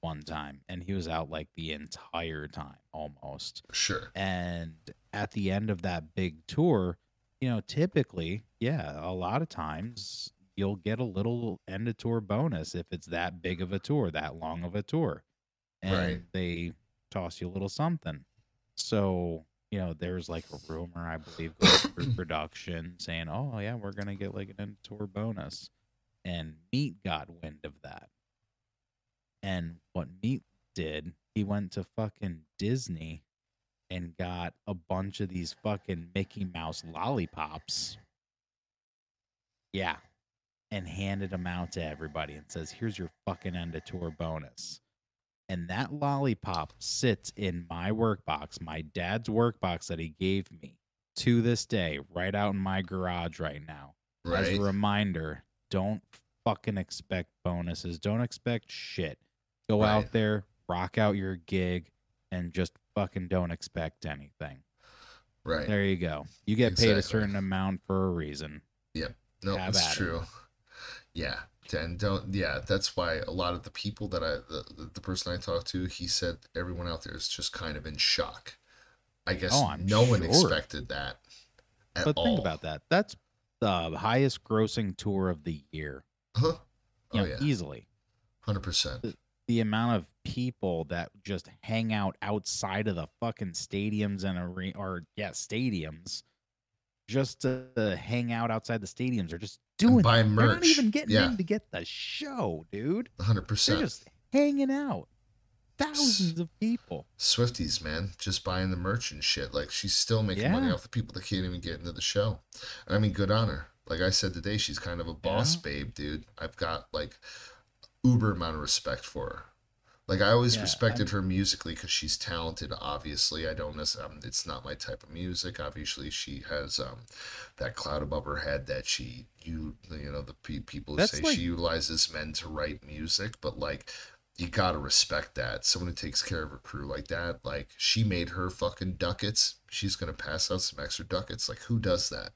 one time, and he was out like the entire time almost. Sure. And at the end of that big tour, you know, typically, yeah, a lot of times you'll get a little end of tour bonus if it's that big of a tour, that long of a tour. And Right. they toss you a little something. So, you know, there's like a rumor, I believe, going through production saying, oh, yeah, we're going to get like an end of tour bonus. And Meat got wind of that. And what Meat did, he went to fucking Disney and got a bunch of these fucking Mickey Mouse lollipops. Yeah. And handed them out to everybody and says, here's your fucking end of tour bonus. And that lollipop sits in my work box, my dad's work box that he gave me to this day, right out in my garage right now. As a reminder, don't fucking expect bonuses. Don't expect shit. Go Right. out there, rock out your gig, and just fucking don't expect anything. Right. There you go. You get paid a certain amount for a reason. Yep. No, Have it's at it. true. Yeah, and don't. Yeah, that's why a lot of the people that I, the, the person I talked to, he said everyone out there is just kind of in shock. I guess Oh, no one expected that at But all. think about that. That's the highest grossing tour of the year. Huh? Oh know, yeah, easily. hundred percent. The amount of people that just hang out outside of the fucking stadiums and arena or yeah, stadiums just to, hang out outside the stadiums or just doing buy They're not merch. even getting Yeah. in to get the show, dude. Hundred They're percent. just hanging out. Thousands of people. Swifties, man, just buying the merch and shit. Like she's still making money off the people that can't even get into the show. And I mean, good on her. Like I said today, she's kind of a boss Yeah. babe, dude. I've got like uber amount of respect for her. Like I always Yeah, respected her musically because she's talented. Obviously, I don't necessarily. Um, it's not my type of music. Obviously, she has um, that cloud above her head that she you you know the pe- people who That's say like- she utilizes men to write music, but like you gotta respect that. Someone who takes care of her crew like that, like she made her fucking ducats. She's gonna pass out some extra ducats. Like who does that?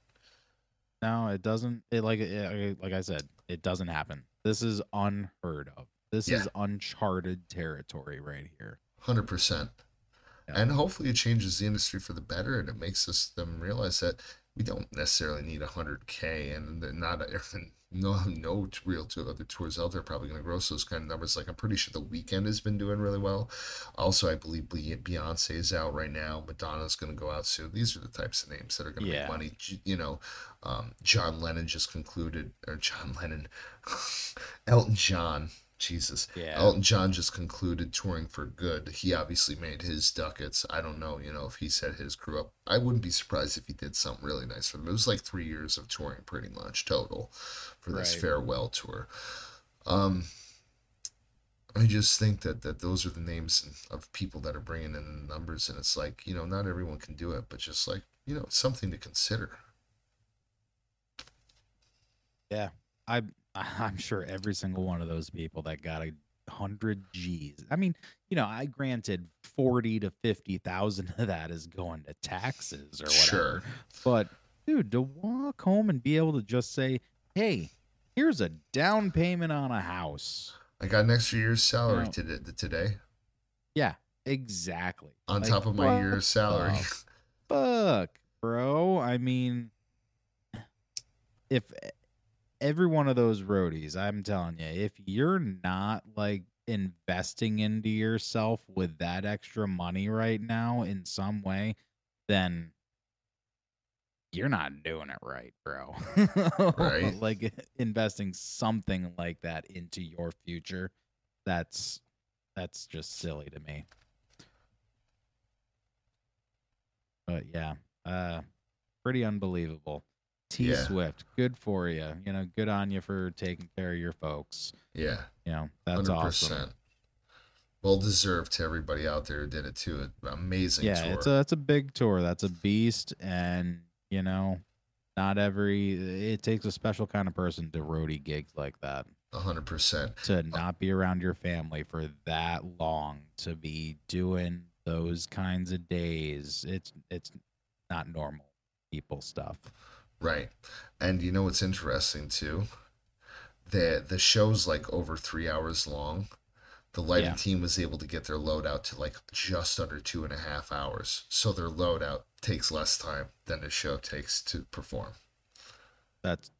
No, it doesn't. It like it, like I said, it doesn't happen. This is unheard of. This Yeah. is uncharted territory right here. Hundred percent. And hopefully it changes the industry for the better, and it makes us them realize that we don't necessarily need hundred k, and that not no no real two other tours out there probably going to gross those kind of numbers. Like I'm pretty sure the Weeknd has been doing really well. Also, I believe Beyonce is out right now. Madonna's going to go out soon. These are the types of names that are going to Yeah. make money. You know, um, John Lennon just concluded, or John Lennon, Elton John. Jesus. Yeah. Elton John just concluded touring for good. He obviously made his ducats. I don't know, you know, if he set his crew up. I wouldn't be surprised if he did something really nice for them. It was like three years of touring, pretty much total, for this Right. farewell tour. Um, I just think that that those are the names of people that are bringing in the numbers, and it's like you know, not everyone can do it, but just like you know, it's something to consider. Yeah, I I'm sure every single one of those people that got a hundred G's. I mean, you know, I granted forty to fifty thousand of that is going to taxes or whatever. Sure. But dude, to walk home and be able to just say, "Hey, here's a down payment on a house." I got an extra year's salary No. today, today Yeah, exactly. on Like, top of my year's salary. fuck, bro. I mean, if every one of those roadies, I'm telling you, if you're not like investing into yourself with that extra money right now in some way, then you're not doing it right, bro. Right. like investing something like that into your future, that's that's just silly to me. But yeah, uh pretty unbelievable. T Yeah. Swift, good for you. You know, good on you for taking care of your folks. yeah, You know, that's awesome. Well deserved to everybody out there who did it too. Amazing Yeah, tour. it's a it's a big tour. That's a beast, and you know, not every it takes a special kind of person to roadie gigs like that. Hundred percent. To not be around your family for that long, to be doing those kinds of days, it's it's not normal people stuff. Right. And you know what's interesting too? The the show's like over three hours long. The lighting Yeah. team was able to get their load out to like just under two and a half hours. So their load out takes less time than the show takes to perform. That's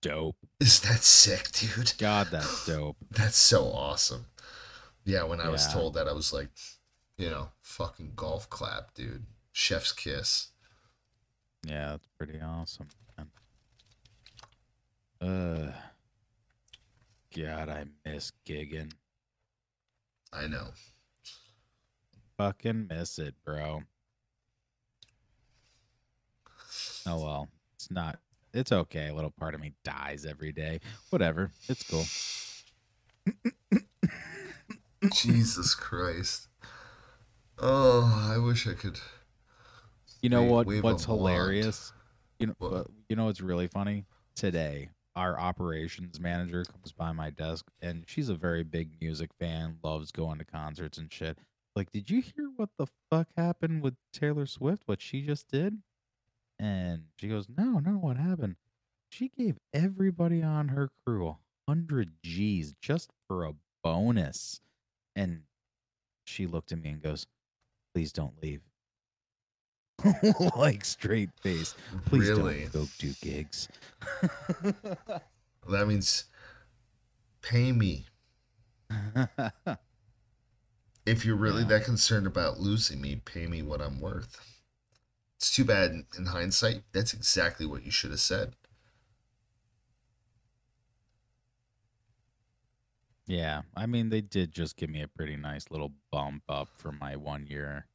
dope. Is that sick, dude? God, that's dope. That's so awesome. Yeah, when I was told that, I was like, you know, fucking golf clap, dude. Chef's kiss. Yeah, that's pretty awesome. Man. Uh, God, I miss gigging. I know. Fucking miss it, bro. Oh well, it's not. It's okay. A little part of me dies every day. Whatever. It's cool. Jesus Christ. Oh, I wish I could. You know Wave- what? What's hilarious? You know. What? You know what's really funny? Today, our operations manager comes by my desk, and she's a very big music fan. Loves going to concerts and shit. Like, did you hear what the fuck happened with Taylor Swift? What she just did? And she goes, No, no, what happened? She gave everybody on her crew a hundred G's just for a bonus. And she looked at me and goes, Please don't leave. like straight face. Please really? don't go do gigs. That means pay me. If you're really Yeah. that concerned about losing me, pay me what I'm worth. It's too bad in- in hindsight. That's exactly what you should have said. yeah, I mean they did just give me a pretty nice little bump up for my one year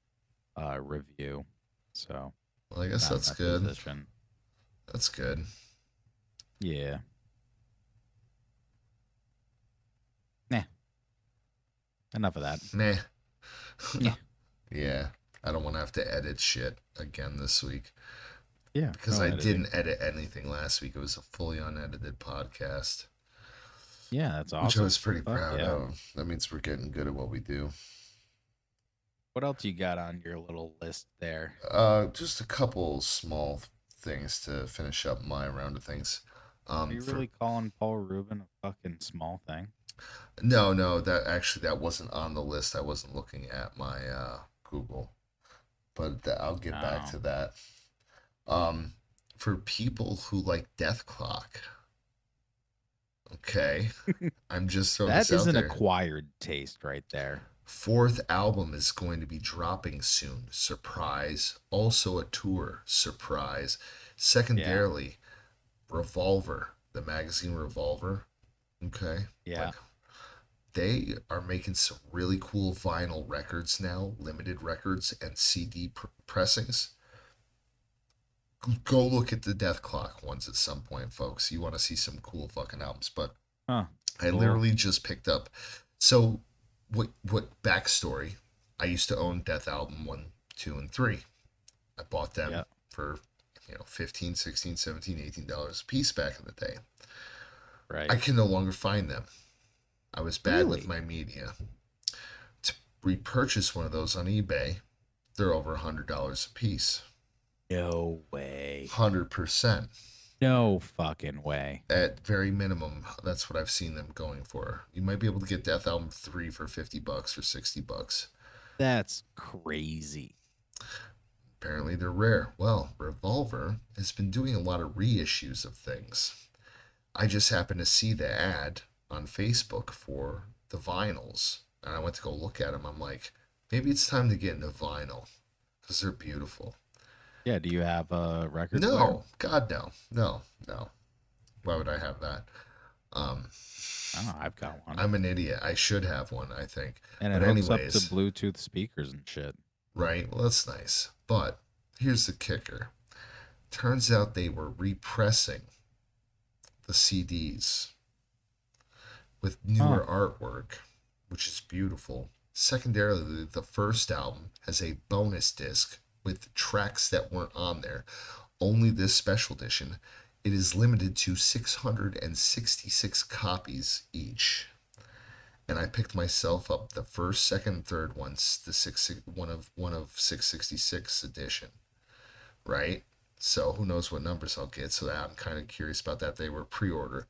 uh review. So Well, I guess that's that good. position. That's good. Yeah. Nah. Enough of that. Nah. Yeah. yeah. I don't want to have to edit shit again this week Yeah. because no I editing. didn't edit anything last week. It was a fully unedited podcast, Yeah, that's awesome. which I was pretty Fuck proud yeah. of. That means we're getting good at what we do. What else you got on your little list there? Uh, just a couple small things to finish up my round of things. Um, Are you for- really calling Paul Reubens a fucking small thing? No, no, that actually that wasn't on the list. I wasn't looking at my uh, Google, but th- I'll get back Oh. to that. Um, for people who like Dethklok, okay, I'm just throwing That is an acquired taste right there. Fourth album is going to be dropping soon. Surprise. Also a tour. Surprise. Secondarily, Revolver, the magazine Revolver. Okay. Yeah. Like, they are making some really cool vinyl records now, limited records and CD pr- pressings. Go look at the Dethklok ones at some point, folks. You want to see some cool fucking albums, but Huh. I literally just picked up. So, what what backstory? I used to own Dethalbum 1, 2, and 3. I bought them Yeah. for, you know, 15 16 17 18 dollars a piece back in the day. Right. I can no longer find them. I was bad with my media. To repurchase one of those on eBay, they're over a hundred dollars a piece. No way. 100%. No fucking way. At very minimum, that's what I've seen them going for. You might be able to get Dethalbum 3 for 50 bucks or 60 bucks. That's crazy. Apparently they're rare. Well, Revolver has been doing a lot of reissues of things. I just happened to see the ad on Facebook for the vinyls, and I went to go look at them. I'm like, maybe it's time to get into vinyl because they're beautiful. Yeah, do you have a record? No, player? God, no, no, no. Why would I have that? Um, Oh, I've got one. I'm an idiot. I should have one. I think. and it but hooks anyways. up to Bluetooth speakers and shit. Right. Well, that's nice. But here's the kicker. Turns out they were repressing the CDs with newer artwork, which is beautiful. Secondarily, the first album has a bonus disc with tracks that weren't on there. Only this special edition. It is limited to 666 copies each and I picked myself up the first, second, third ones, the six one of one of six sixty six edition, right? So who knows what numbers I'll get? So that I'm kind of curious about that. They were pre order,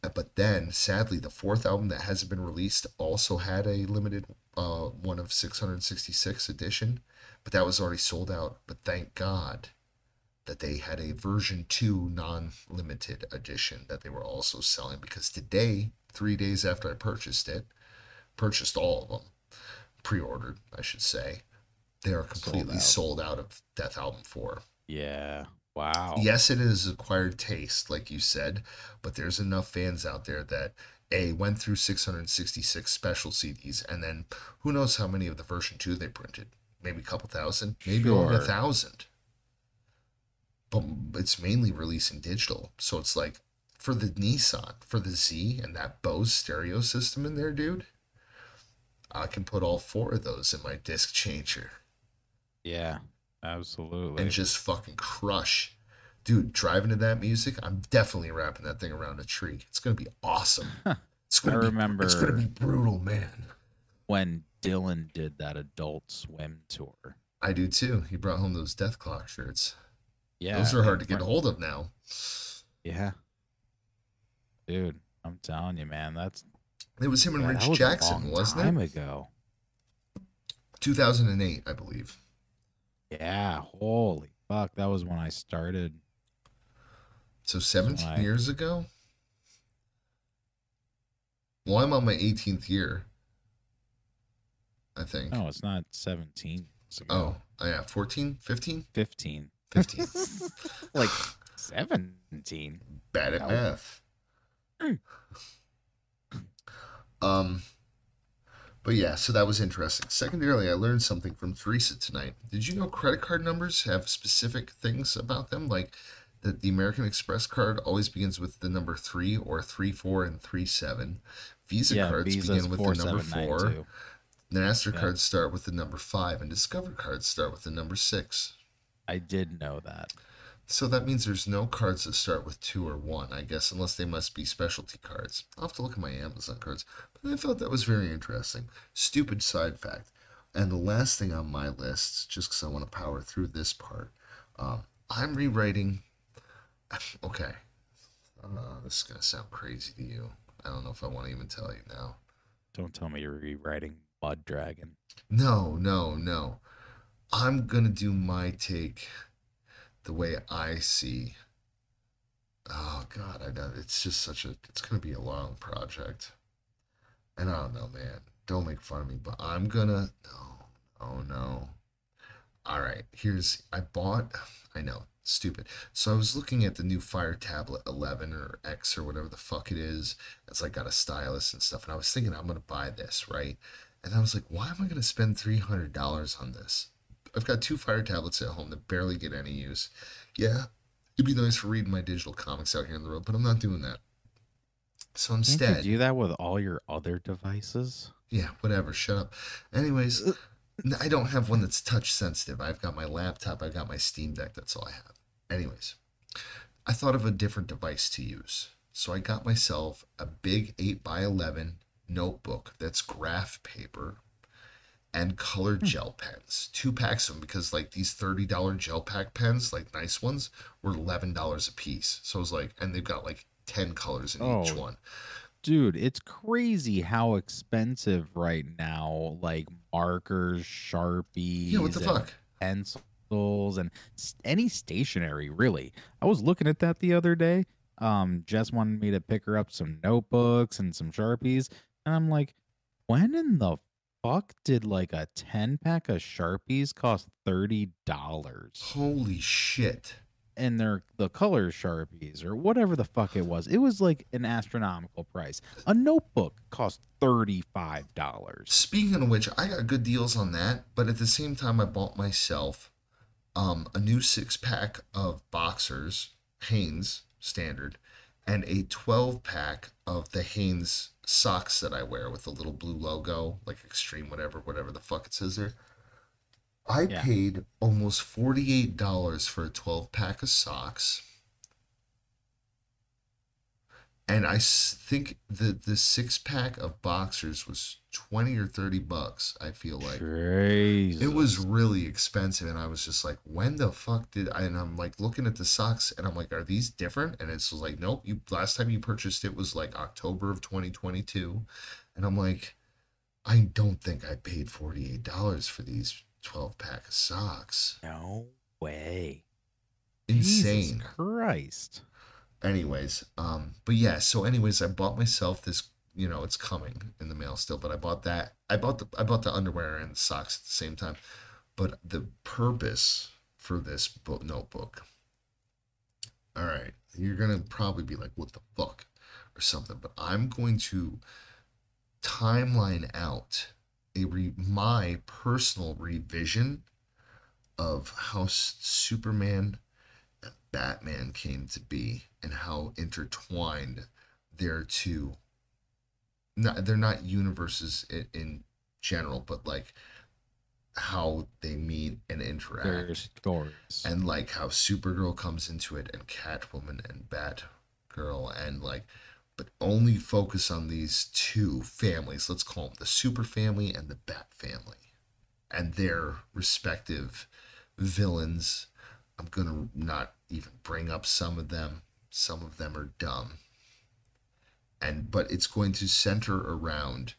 but then sadly the fourth album that hasn't been released also had a limited uh, one of six hundred sixty six edition, but that was already sold out. But thank God that they had a version 2 non-limited edition that they were also selling because today 3 days after I purchased it purchased all of them pre-ordered I should say they are completely out. sold out, of Dethalbum 4 Yeah. Wow. yes it is acquired taste like you said but there's enough fans out there that a went through 666 special CDs and then who knows how many of the version 2 they printed maybe a couple thousand maybe only a thousand but it's mainly releasing digital. So it's like for the Nissan, for the Z, and that Bose stereo system in there, dude. I can put all four of those in my disc changer Yeah. Absolutely. and just fucking crush. Dude, driving to that music, I'm definitely wrapping that thing around a tree. It's gonna be awesome. It's gonna I be, remember- It's gonna be brutal, man. When Dylan did that Adult Swim tour. I do too. He brought home those Dethklok shirts. Yeah. those are hard to get a hold of now. Yeah. Dude, I'm telling you, man, that's It was him and yeah, Rich was a Jackson, long wasn't time it? ago. 2008, I believe. Yeah. Holy fuck. That was when I started. So 17 Why? years ago? Well, I'm on my 18th year. I think. No, it's not 17 years ago. Oh, yeah, 14, 15? 15. 15. like 17. Bad at No. math. Mm. Um, but yeah, so that was interesting. Secondarily, I learned something from Teresa tonight. Did you know credit card numbers have specific things about them? Like that the American Express card always begins with the number three or three, four, and three, seven. Visa yeah, cards Visa's begin with the number four. 4792. MasterCards start with the number five, and Discover cards start with the number six. I did know that. So that means there's no cards that start with two or one, I guess, unless they must be specialty cards. I'll have to look at my Amazon cards. But I thought that was very interesting. Stupid side fact. And the last thing on my list, just because I want to power through this part, um, I'm rewriting. Okay. Uh, this is going to sound crazy to you. I don't know if I want to even tell you now. Don't tell me you're rewriting Mud Dragon. No, no, no. I'm gonna do my take the way I see. Oh God, I know it's just such a. It's gonna be a long project, and I don't know, man. Don't make fun of me, but I'm gonna. No, oh no. All right, here's. I bought. I know, stupid. So I was looking at the new Fire Tablet 11 or X or whatever the fuck it is. It's like got a stylus and stuff, and I was thinking I'm gonna buy this, right? And I was like, why am I going to spend $300 on this? I've got two fire tablets at home that barely get any use. Yeah, it'd be nice for reading my digital comics out here on the road, but I'm not doing that. So instead, you do that with all your other devices? yeah, whatever, shut up. Anyways, I don't have one that's touch sensitive. I've got my laptop, I've got my Steam Deck, that's all I have. Anyways, I thought of a different device to use. So I got myself a big 8 by 11 notebook that's graph paper and colored gel pens. Two packs of them because like these thirty dollar gel pack pens, like nice ones, were eleven dollars a piece. So it was like, and they've got like ten colors in each one. Dude, it's crazy how expensive right now, like markers, sharpies, Yeah, what the and fuck? pencils, and any stationery, really. I was looking at that the other day. Um, Jess wanted me to pick her up some notebooks and some sharpies, and I'm like, when in the fuck did like a 10 pack of sharpies cost $30? Holy shit! and they're the color sharpies or whatever the fuck it was. It was like an astronomical price. A notebook cost thirty five dollars. Speaking of which, I got good deals on that, but at the same time, I bought myself um, a new six pack of boxers, Hanes standard, and a 12 pack of the Hanes socks that I wear with the little blue logo, like extreme, whatever, whatever the fuck it says there. I Yeah. paid almost $48 for a 12 pack of socks. And I think the the six pack of boxers was 20 or 30 bucks, I feel like. Jesus. It was really expensive, and I was just like, "When the fuck did?" I, and I'm like looking at the socks, and I'm like, "Are these different?" And it's like, "Nope." You last time you purchased it was like October of 2022, and I'm like, "I don't think I paid 48 dollars for these 12 pack of socks." no way. Insane. Jesus Christ. Anyways um but yeah so anyways i bought myself this you know it's coming in the mail still but i bought that i bought the i bought the underwear and the socks at the same time but the purpose for this book notebook all right you're gonna probably be like what the fuck or something but i'm going to timeline out a re- my personal revision of how superman Batman came to be and how intertwined their two not they're not universes in, in general but like how they meet and interact. Their stories. and like how Supergirl comes into it and Catwoman and Batgirl and like but only focus on these two families. Let's call them the super family and the bat family and their respective villains. I'm gonna not even bring up some of them some of them are dumb and but it's going to center around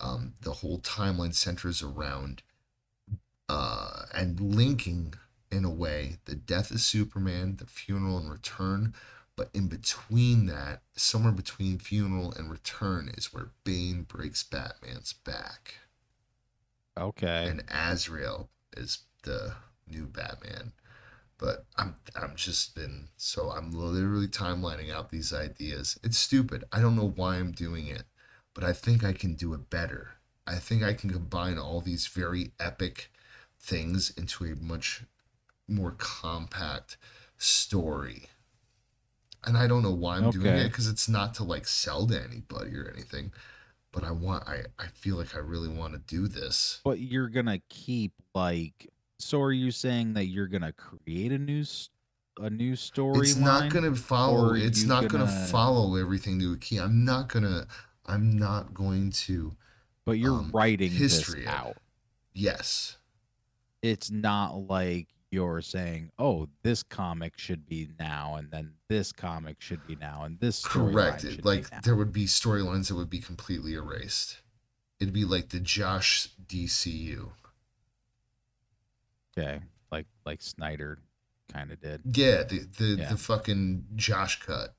um, the whole timeline centers around uh, and linking in a way the death of Superman, the funeral and return. But in between that, somewhere between funeral and return, is where Bane breaks Batman's back, okay. and Azrael is the new Batman. But I'm I'm just been so I'm literally timelining out these ideas. It's stupid. I don't know why I'm doing it, but I think I can do it better. I think I can combine all these very epic things into a much more compact story. And I don't know why I'm doing it because it's not to like sell to anybody or anything. But I want I, I feel like I really want to do this. But you're gonna keep like. So are you saying that you're gonna create a new a new story? It's not gonna follow. It's not gonna, gonna- follow everything to a key. I'm not gonna. I'm not going to. But you're um, writing history this out. Yes. It's not like you're saying, "Oh, this comic should be now, and then this comic should be now, and this Correct. should It, be like now." there would be storylines that would be completely erased. It'd be like the Josh DCU. Okay, like like Snyder kind of did. Yeah, the the, Yeah. the fucking Josh cut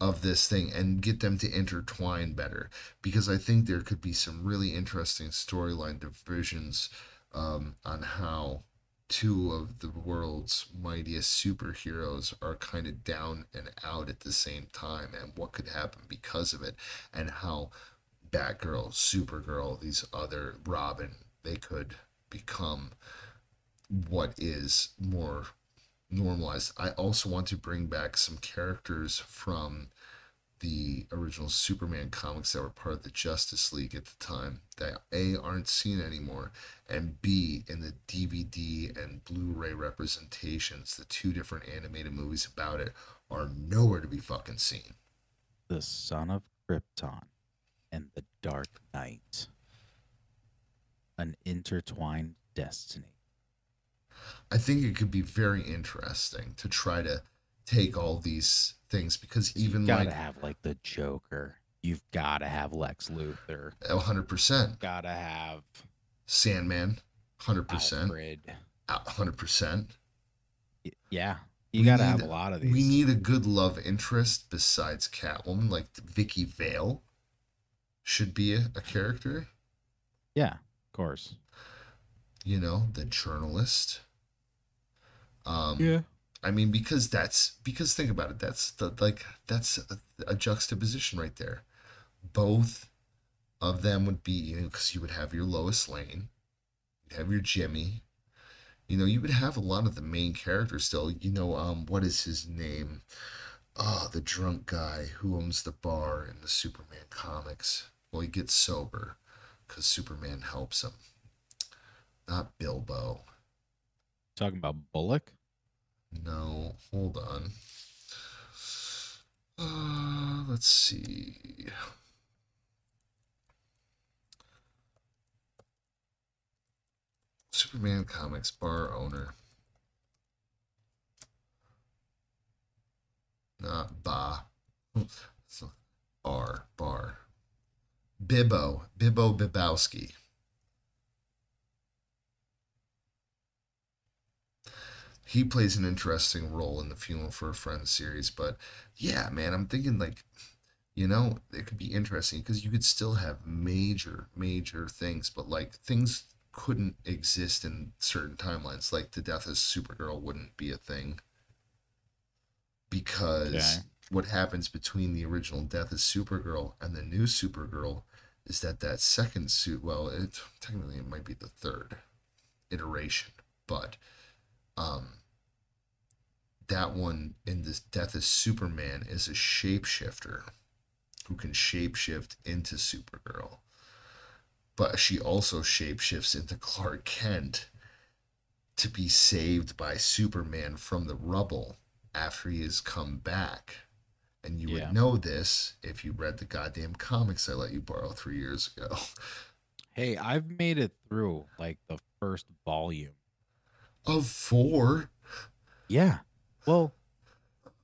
of this thing and get them to intertwine better because I think there could be some really interesting storyline divisions um, on how two of the world's mightiest superheroes are kind of down and out at the same time and what could happen because of it and how Batgirl, Supergirl, these other Robin, they could become what is more normalized. I also want to bring back some characters from the original Superman comics that were part of the Justice League at the time that A aren't seen anymore and B in the DVD and Blu-ray representations, the two different animated movies about it are nowhere to be fucking seen. The Son of Krypton and the Dark Knight. an intertwined destiny. I think it could be very interesting to try to take all these things because even you gotta like have like the Joker. You've gotta have Lex Luthor. hundred percent Gotta have Sandman, hundred percent, hundred percent. Yeah, you We gotta have need- a lot of these. We need a good love interest besides Catwoman, like Vicky Vale should be a, a character. yeah, of course. You know, the journalist. Um, yeah. I mean, because that's because think about it. That's the like that's a, a juxtaposition right there. Both of them would be you know because you would have your Lois Lane, you'd have your Jimmy. You know, you would have a lot of the main characters still. You know, um, what is his name? Oh, the drunk guy who owns the bar in the Superman comics. Well, he gets sober because Superman helps him. Not Bilbo. Talking about Bullock. No, hold on. Uh, let's see. Superman Comics bar owner. Not ba. Bar, bar. Bibbo, Bibbo Bibbowski. He plays an interesting role in the Funeral for a Friend series. But yeah, man, I'm thinking like, you know, it could be interesting because you could still have major, major things, but like things couldn't exist in certain timelines. Like the death of Supergirl wouldn't be a thing because Okay. what happens between the original death of Supergirl and the new Supergirl is that that second suit, well, it technically it might be the third iteration, but um that one in this death of superman is a shapeshifter who can shapeshift into supergirl but she also shapeshifts into clark kent to be saved by superman from the rubble after he has come back and you Yeah. would know this if you read the goddamn comics i let you borrow three years ago Hey, I've made it through like the first volume. of four Yeah. Well,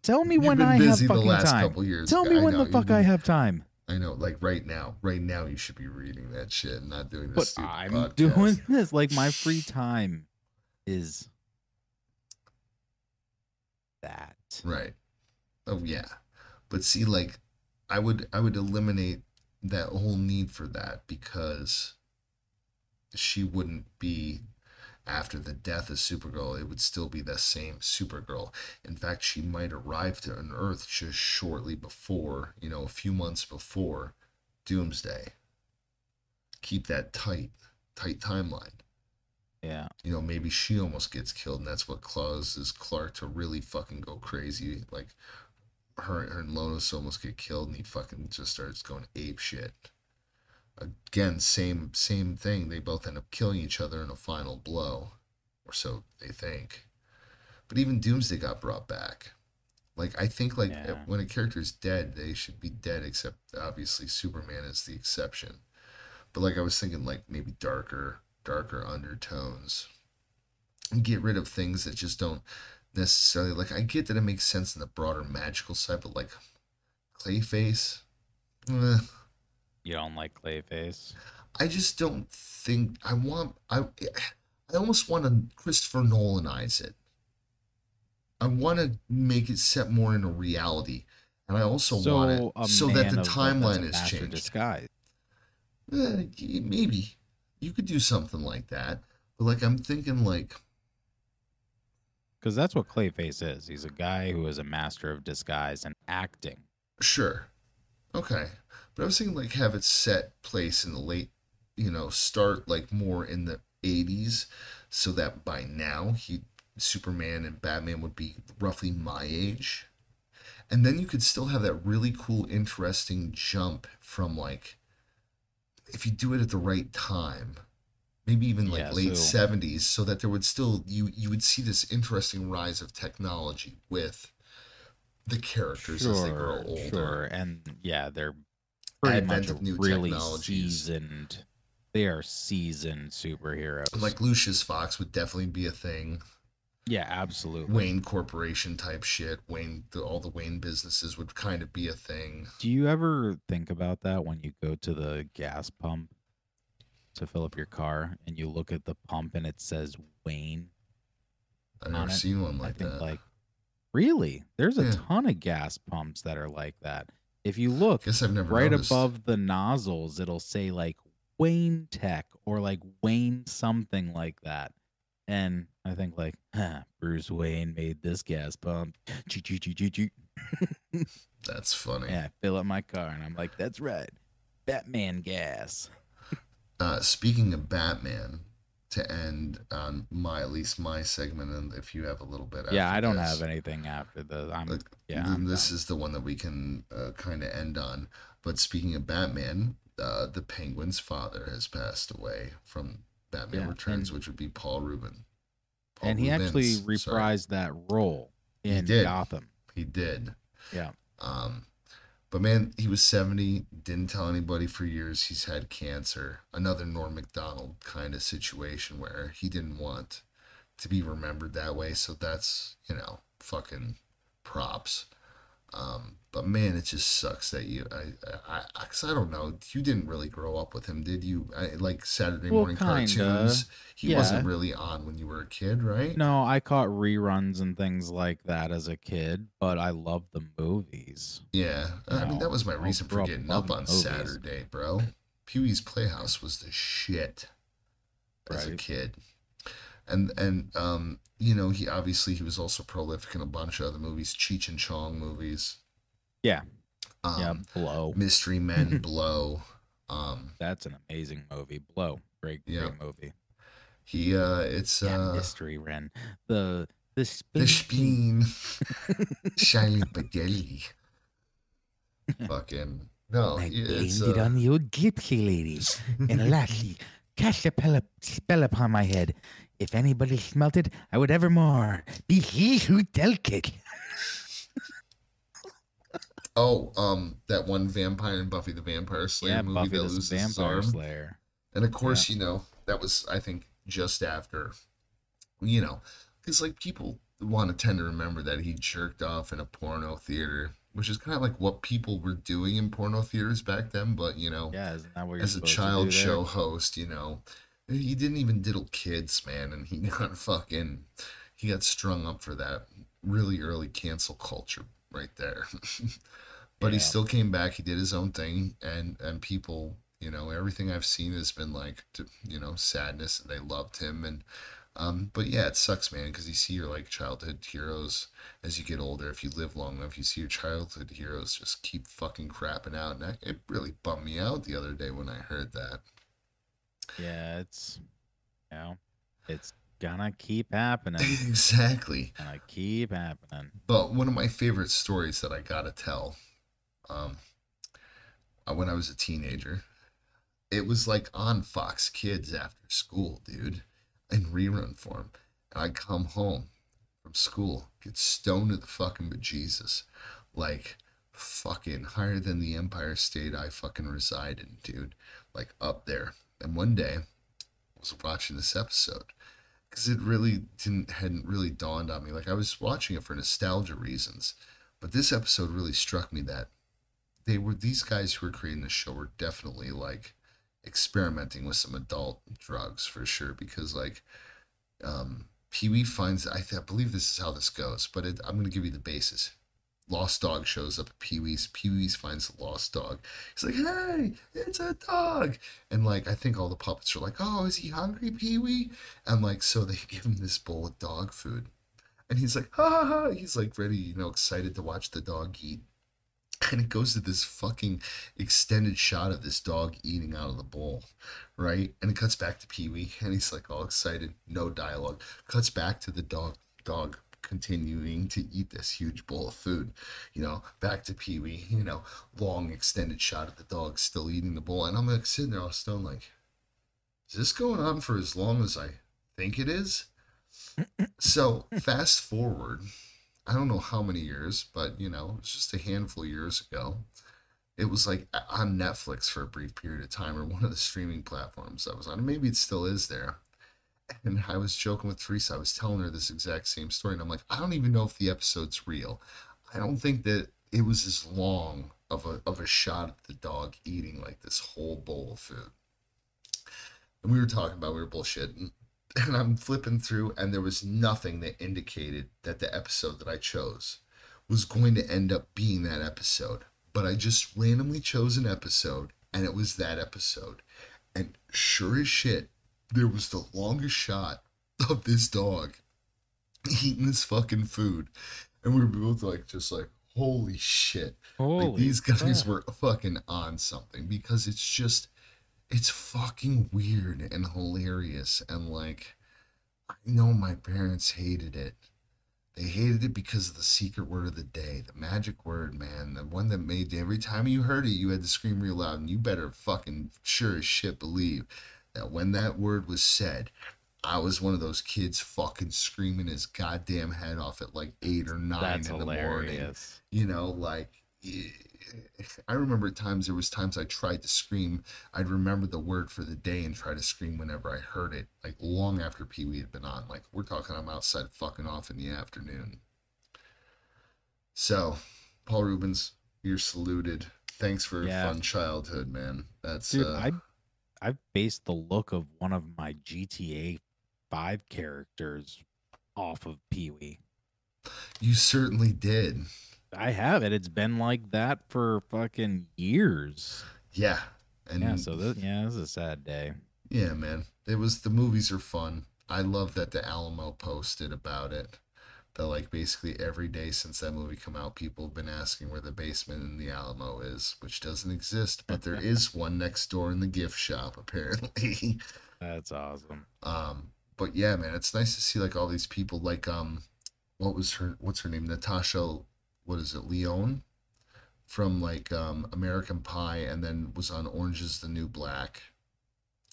tell me You've when been I have busy the fucking last time. couple years. Tell me I when know, the you've fuck I been- have time. I know, like right now, right now, you should be reading that shit and not doing this But stupid I'm podcast. doing this. Like my free time is that. right. Oh yeah, but see, like, I would, I would eliminate that whole need for that because she wouldn't be after the death of Supergirl. It would still be the same Supergirl. In fact, she might arrive to an Earth just shortly before, you know, a few months before Doomsday. Keep that tight, tight timeline. Yeah. you know, maybe she almost gets killed, and that's what causes Clark to really fucking go crazy. Like her, her and Lois almost get killed, and he fucking just starts going ape shit. Again, same same thing. They both end up killing each other in a final blow, or so they think. But even Doomsday got brought back. Like I think, like Yeah. when a character is dead, they should be dead. Except obviously Superman is the exception. But like I was thinking, like maybe darker, darker undertones, and get rid of things that just don't necessarily like. I get that it makes sense in the broader magical side, but like Clayface, eh, You don't like Clayface? I just don't think I want. I I almost want to Christopher Nolanize it. I want to make it set more into reality, and I also want it so that the of- timeline is changed. Disguise. Eh, maybe you could do something like that, but like I'm thinking, like Because that's what Clayface is. He's a guy who is a master of disguise and acting. sure, okay, but I was thinking like have it set place in the late, you know, start like more in the '80s, so that by now he Superman and Batman would be roughly my age. And then you could still have that really cool, interesting jump from like, if you do it at the right time, maybe even like Yeah, late so- seventies, so that there would still you you would see this interesting rise of technology with the characters as they grow older. Sure. And yeah, they're pretty much really technologies. seasoned they are seasoned superheroes. Like Lucius Fox would definitely be a thing. yeah, absolutely. Wayne Corporation type shit. Wayne, the, all the Wayne businesses would kind of be a thing. Do you ever think about that when you go to the gas pump to fill up your car and you look at the pump and it says Wayne? I've never it, seen one I like think that. like really, there's a Yeah. ton of gas pumps that are like that. If you look Guess I've never right noticed. above the nozzles, it'll say like Wayne Tech or like Wayne something like that. And I think like, huh, Bruce Wayne made this gas pump. That's funny. Yeah, fill up my car, and I'm like, that's right, Batman gas. Uh, speaking of Batman, to end on my at least my segment, and if you have a little bit, yeah, I don't this, have anything after the. I'm like, yeah. I'm this done. is the one that we can uh, kind of end on. But speaking of Batman, uh, the Penguin's father has passed away from Batman Yeah, Returns, and- which would be Paul Rubin. Paul and he actually Reubens, sorry. reprised that role in did. Gotham. He did. Yeah. Um, but man, he was 70, didn't tell anybody for years he's had cancer. Another Norm Macdonald kind of situation where he didn't want to be remembered that way. So that's, you know, fucking props. Um, but man, it just sucks that you, I, I, I, cause I don't know, you didn't really grow up with him, did you? I, like Saturday Well, morning kinda. cartoons. He Yeah. wasn't really on when you were a kid, right? No, I caught reruns and things like that as a kid, but I loved the movies. Yeah, I mean that was my reason for grew up getting up on movies. Saturday, bro. Pee Wee's Playhouse was the shit as a kid, and and um, you know he obviously he was also prolific in a bunch of other movies, Cheech and Chong movies. Yeah. Um, yeah, Blow. Mystery Men, Blow. Um, That's an amazing movie. Blow. Great, Yeah. great movie. he uh, it's Yeah, uh, Mystery Ren. The the the spin. Shiny Spaghetti. Fucking no, I it's uh, on the old gypsy lady. And lastly, cast a spell upon my head. If anybody smelt it, I would evermore be he who delicate. Oh, um, that one vampire in Buffy the Vampire Slayer Yeah, movie Buffy that the loses his Vampire arm. Slayer. And of course, you know, that was I think just after, you know, because like people want to tend to remember that he jerked off in a porno theater, which is kind of like what people were doing in porno theaters back then. But you know, Yeah, isn't that what you're as a child show host, you know, he didn't even diddle kids, man, and he got fucking, he got strung up for that really early cancel culture right there. but he still came back. He did his own thing, and and people, you know, everything I've seen has been like, you know, sadness, and they loved him, and. Um, but yeah, it sucks, man, because you see your like childhood heroes as you get older. If you live long enough, you see your childhood heroes just keep fucking crapping out, and that, it really bummed me out the other day when I heard that. Yeah, it's you know, it's gonna keep happening. exactly. gonna keep happening. But one of my favorite stories that I gotta tell, um, uh, when I was a teenager, it was like on Fox Kids after school, dude, in rerun form. And I'd come home from school, get stoned to the fucking bejesus, like fucking higher than the Empire State I fucking reside in, dude, like up there. And one day, I was watching this episode because it really didn't hadn't really dawned on me. Like I was watching it for nostalgia reasons, but this episode really struck me that they were these guys who were creating the show were definitely like experimenting with some adult drugs for sure. Because like, um, Pee Wee finds I, th- I believe this is how this goes, but it, I'm gonna give you the basis. Lost dog shows up Pee Wee's. Pee Wee's finds the lost dog. He's like, "Hey, it's a dog!" And like, I think all the puppets are like, "Oh, is he hungry, Pee Wee?" And like, so they give him this bowl of dog food. And he's like, ha ha ha. He's like ready, you know, excited to watch the dog eat. And it goes to this fucking extended shot of this dog eating out of the bowl, right? And it cuts back to Pee Wee, and he's like all excited, no dialogue. Cuts back to the dog, dog continuing to eat this huge bowl of food, you know, back to Pee Wee, you know, long extended shot of the dog still eating the bowl. And I'm like sitting there all stoned, like, is this going on for as long as I think it is? so fast forward, I don't know how many years, but you know, it's just a handful of years ago. it was like on Netflix for a brief period of time or one of the streaming platforms I was on. Maybe it still is there. And I was joking with Teresa. I was telling her this exact same story. And I'm like, I don't even know if the episode's real. I don't think that it was as long of a, of a shot at the dog eating like this whole bowl of food. And we were talking about, we were bullshitting. And I'm flipping through, and there was nothing that indicated that the episode that I chose was going to end up being that episode. But I just randomly chose an episode, and it was that episode. And sure as shit, there was the longest shot of this dog eating this fucking food. And we were both like, just like, holy shit. Holy like these guys crap. were fucking on something because it's just, it's fucking weird and hilarious. And like, I know my parents hated it. They hated it because of the secret word of the day, the magic word, man. The one that made every time you heard it, you had to scream real loud. And you better fucking sure as shit believe that when that word was said, I was one of those kids fucking screaming his goddamn head off at like eight or nine That's in the morning. You know, like eh, I remember at times there was times I tried to scream. I'd remember the word for the day and try to scream whenever I heard it, like long after Pee Wee had been on. Like we're talking, I'm outside fucking off in the afternoon. So, Paul Reubens, you're saluted. Thanks for Yeah. a fun childhood, man. That's Dude, uh, I I based the look of one of my GTA five characters off of Pee Wee. you certainly did. I have it. It's been like that for fucking years. Yeah. And yeah, so this, yeah, this is a sad day. Yeah, man. It was the movies are fun. I love that the Alamo posted about it. That like basically every day since that movie come out, people have been asking where the basement in the Alamo is, which doesn't exist, but there is one next door in the gift shop apparently. That's awesome. um, but yeah, man, it's nice to see like all these people like um, what was her what's her name Natasha, what is it Lyonne, from like um American Pie, and then was on Orange Is the New Black.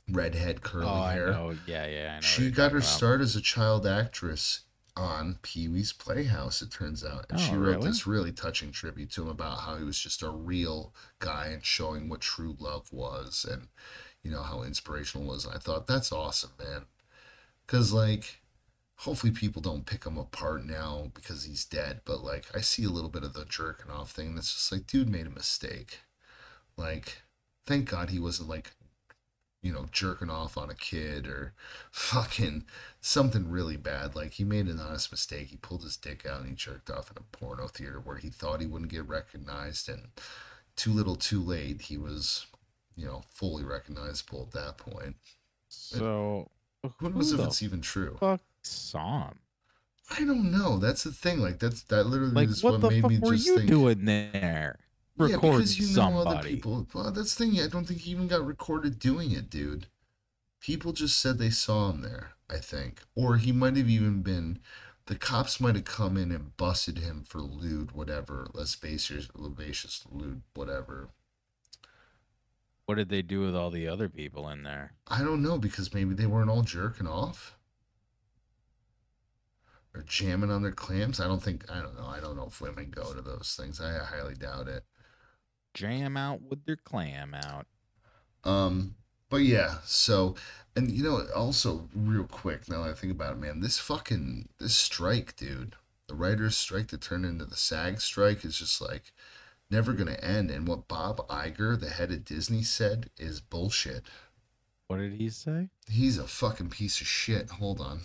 Redhead curly oh, hair. Yeah, yeah. I know She got her about. start as a child actress on Pee Wee's Playhouse, it turns out. And she Oh, wrote really? this really touching tribute to him about how he was just a real guy and showing what true love was and, you know, how inspirational it was. And I thought, that's awesome, man. Because, like, hopefully people don't pick him apart now because he's dead. But, like, I see a little bit of the jerking off thing that's just like, dude made a mistake. Like, thank God he wasn't, like, you know, jerking off on a kid or fucking something really bad. Like he made an honest mistake. He pulled his dick out and he jerked off in a porno theater where he thought he wouldn't get recognized and too little too late he was, you know, fully recognizable at that point. So Who knows if it's even true? fuck saw him? I don't know. That's the thing. Like that's that literally Like, is what what, the made fuck me were just you think doing there? Yeah, because you know other people. Well, that's the thing. I don't think he even got recorded doing it, dude. People just said they saw him there. I think, or he might have even been. The cops might have come in and busted him for lewd, whatever, lascivious, lascivious lewd, whatever. What did they do with all the other people in there? I don't know because maybe they weren't all jerking off or jamming on their clams. I don't think. I don't know. I don't know if women go to those things. I highly doubt it. Jam out with their clam out. Um, but yeah, so and you know, also real quick, now that I think about it, man, this fucking this strike, dude, the writers' strike that turned into the SAG strike is just like never gonna end. And what Bob Iger, the head of Disney, said is bullshit. What did he say? He's a fucking piece of shit. Hold on.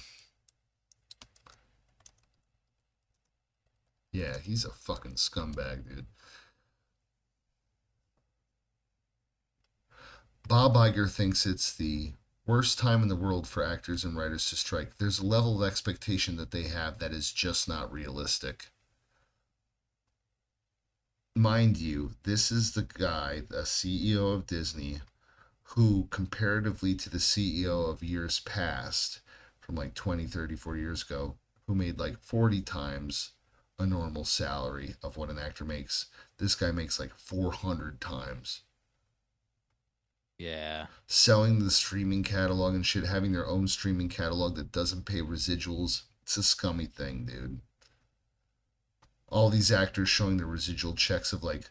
Yeah, he's a fucking scumbag, dude. Bob Iger thinks it's the worst time in the world for actors and writers to strike. There's a level of expectation that they have that is just not realistic. Mind you, this is the guy, the CEO of Disney, who, comparatively to the CEO of years past, from like 20, 30, 40 years ago, who made like 40 times a normal salary of what an actor makes, this guy makes like 400 times Yeah. selling the streaming catalog and shit, having their own streaming catalog that doesn't pay residuals. It's a scummy thing, dude. All these actors showing their residual checks of like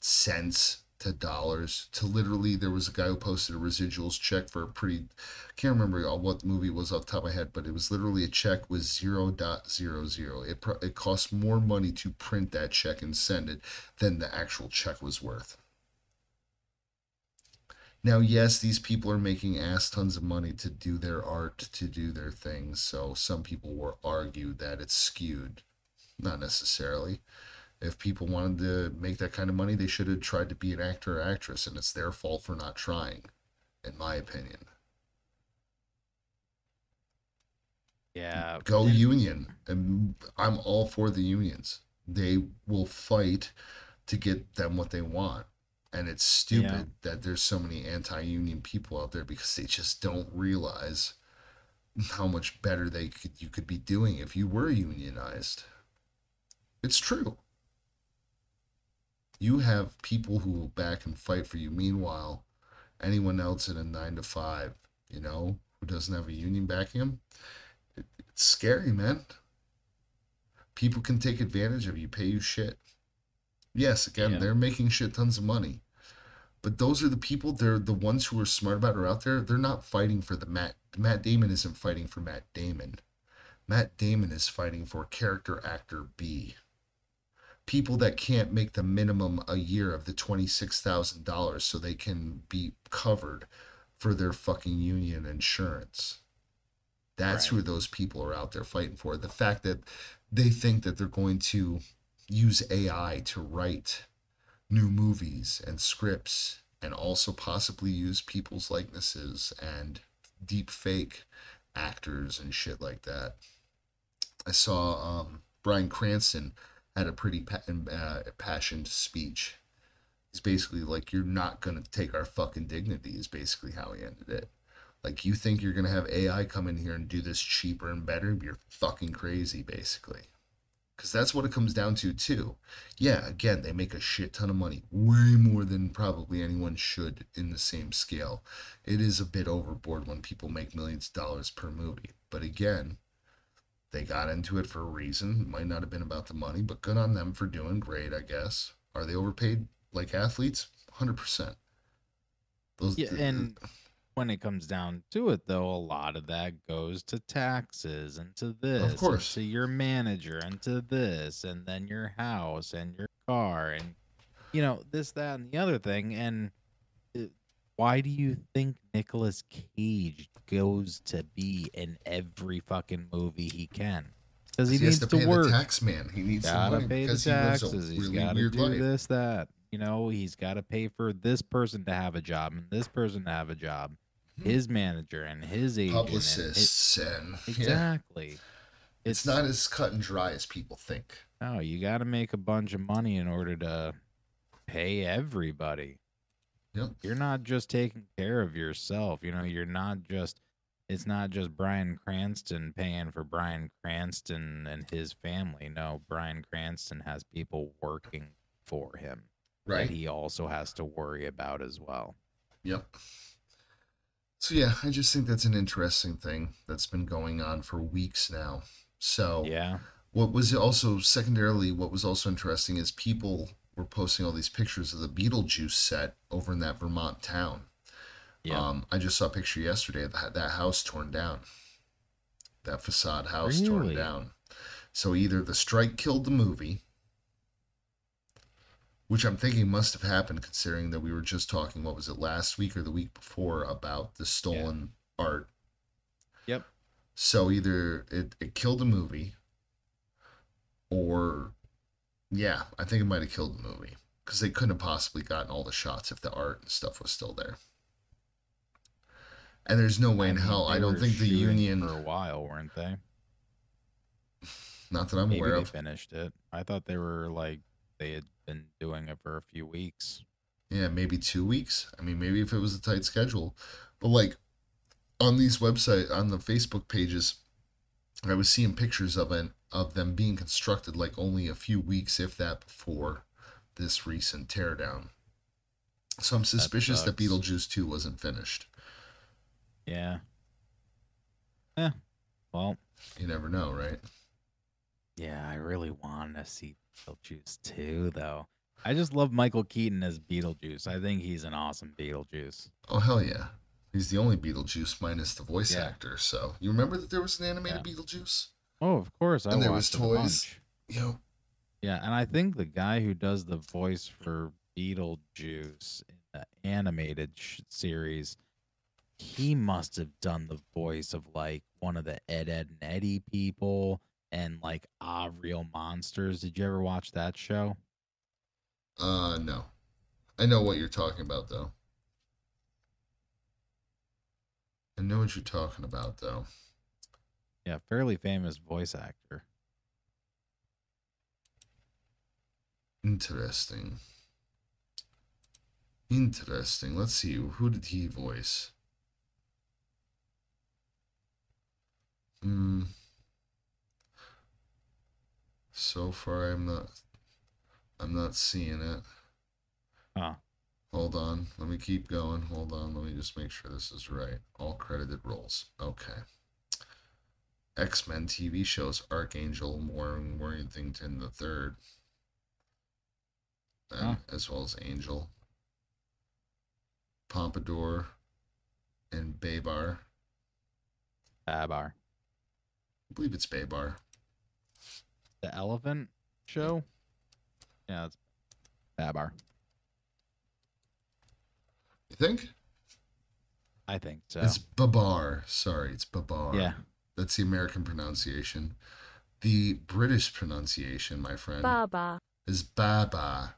cents to dollars to literally there was a guy who posted a residuals check for a pretty I can't remember what movie was off the top of my head but it was literally a check with 0.00 it it cost more money to print that check and send it than the actual check was worth now yes these people are making ass tons of money to do their art to do their things so some people will argue that it's skewed not necessarily if people wanted to make that kind of money, they should have tried to be an actor or actress, and it's their fault for not trying, in my opinion. Yeah. Go and- union, and I'm all for the unions. They will fight to get them what they want, and it's stupid that there's so many anti-union people out there because they just don't realize how much better they could you could be doing if you were unionized. It's true. You have people who will back and fight for you. Meanwhile, anyone else in a nine to five, you know, who doesn't have a union backing them, it, it's scary, man. People can take advantage of you, pay you shit. Yes, again, Yeah. they're making shit tons of money. But those are the people, they're the ones who are smart about it are out there. They're not fighting for the Matt. Matt Damon isn't fighting for Matt Damon. Matt Damon is fighting for character actor B people that can't make the minimum a year of the $26,000 so they can be covered for their fucking union insurance. That's who those people are out there fighting for. The fact that they think that they're going to use AI to write new movies and scripts and also possibly use people's likenesses and deep fake actors and shit like that. I saw um, Bryan Cranston had a pretty pa- uh, passionate speech. He's basically like, "You're not gonna take our fucking dignity." Is basically how he ended it. Like, you think you're gonna have AI come in here and do this cheaper and better? You're fucking crazy, basically. Because that's what it comes down to too. Yeah, again, they make a shit ton of money, way more than probably anyone should in the same scale. It is a bit overboard when people make millions of dollars per movie. But again, they got into it for a reason. It might not have been about the money, but good on them for doing great, I guess. Are they overpaid like athletes? 100%. Those, Yeah, and when it comes down to it, though, a lot of that goes to taxes and to this, of course. to your manager, and to this, and then your house and your car, and you know this, that, and the other thing. And uh, why do you think Nicolas Cage goes to be in every fucking movie he can? Because he, he has needs to to, pay work the tax man. He needs gotta money pay the because he taxes. He's really got to weird do life. this, that. You know, he's got to pay for this person to have a job and this person to have a job. Hmm. His manager and his agent. and it- Publicists and yeah. exactly. It's not as cut and dry as people think. No, you got to make a bunch of money in order to pay everybody. Yep. You're not just taking care of yourself. You know, you're not just. It's not just Bryan Cranston paying for Bryan Cranston and his family. No, Bryan Cranston has people working for him Right. that he also has to worry about as well. Yep. So yeah, I just think that's an interesting thing that's been going on for weeks now. So Yeah. what was also secondarily what was also interesting is people were posting all these pictures of the Beetlejuice set over in that Vermont town. Yeah. Um, I just saw a picture yesterday of that, that house torn down. That facade house torn down. So either the strike killed the movie, which I'm thinking must have happened considering that we were just talking, what was it, last week or the week before about the stolen art. Yep. So either it, it killed the movie or, yeah, I think it might have killed the movie because they couldn't have possibly gotten all the shots if the art and stuff was still there. And there's no way in hell. I don't think the union, for a while, weren't they? not that I'm Maybe aware they of. finished it. I thought they were like they had been doing it for a few weeks. Yeah, maybe two weeks. I mean, maybe if it was a tight schedule, but like on these website on the Facebook pages, I was seeing pictures of it of them being constructed like only a few weeks, if that, before this recent teardown. So I'm suspicious that, sucks. Beetlejuice two wasn't finished. Yeah. Yeah. Well, You never know, right? yeah, I really want to see Beetlejuice too, though. I just love Michael Keaton as Beetlejuice. I think he's an awesome Beetlejuice. Oh hell yeah. He's the only Beetlejuice minus the voice Yeah. actor. So you remember that there was an animated Yeah. Beetlejuice? Oh, of course. I And there was toys. Yo. Yeah, and I think the guy who does the voice for Beetlejuice in the animated sh- series, he must have done the voice of like one of the Ed, Ed, and Eddie people and like Ah Real Monsters. Did you ever watch that show? Uh no. I know what you're talking about though. I know what you're talking about though. Yeah, fairly famous voice actor. Interesting. Interesting. Let's see. Who did he voice? Hmm. So far, I'm not. I'm not seeing it. Huh. Hold on. Let me keep going. Hold on. Let me just make sure this is right. All credited roles. Okay. X Men TV shows Archangel Warren Worthington the third, Huh. as well as Angel, Pompadour, and Baybar. Babar. I believe it's Baybar. The elephant show? Yeah, it's Babar. You think? I think so. It's Babar. Sorry, it's Babar. yeah. That's the American pronunciation. The British pronunciation, my friend, Baba. is Baba.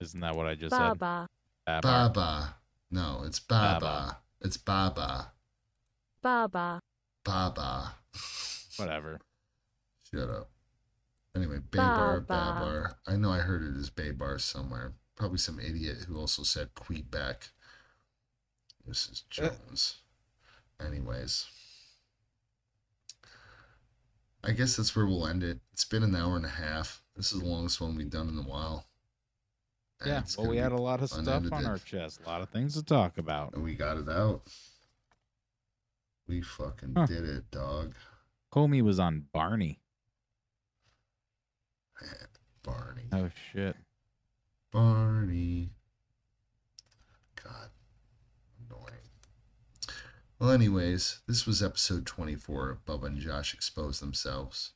Isn't that what I just Baba. said? Babar. Baba. No, it's Baba. Baba. It's Baba. Baba. Baba. Whatever. Shut up. Anyway, Baybar, Baba. Babar. I know I heard it as Baybar somewhere. Probably some idiot who also said Quebec. This is Uh. Jones. Anyways. I guess that's where we'll end it. It's been an hour and a half. This is the longest one we've done in a while. And Yeah, it's well, we had a lot of stuff on our chest, a lot of things to talk about. and we got it out. We fucking Huh. did it, dog. Comey was on Barney. Barney. Oh shit. Barney. God. Annoying. Well, anyways, this was episode 24 of Bubba and Josh Expose Themselves.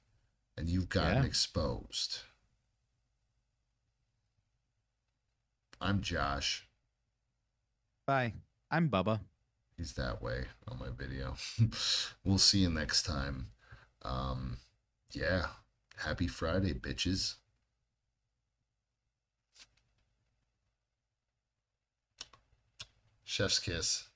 And you've gotten Yeah. exposed. I'm Josh. Bye. I'm Bubba. He's that way on my video. we'll see you next time. Um, yeah. Happy Friday, bitches. Chef's kiss.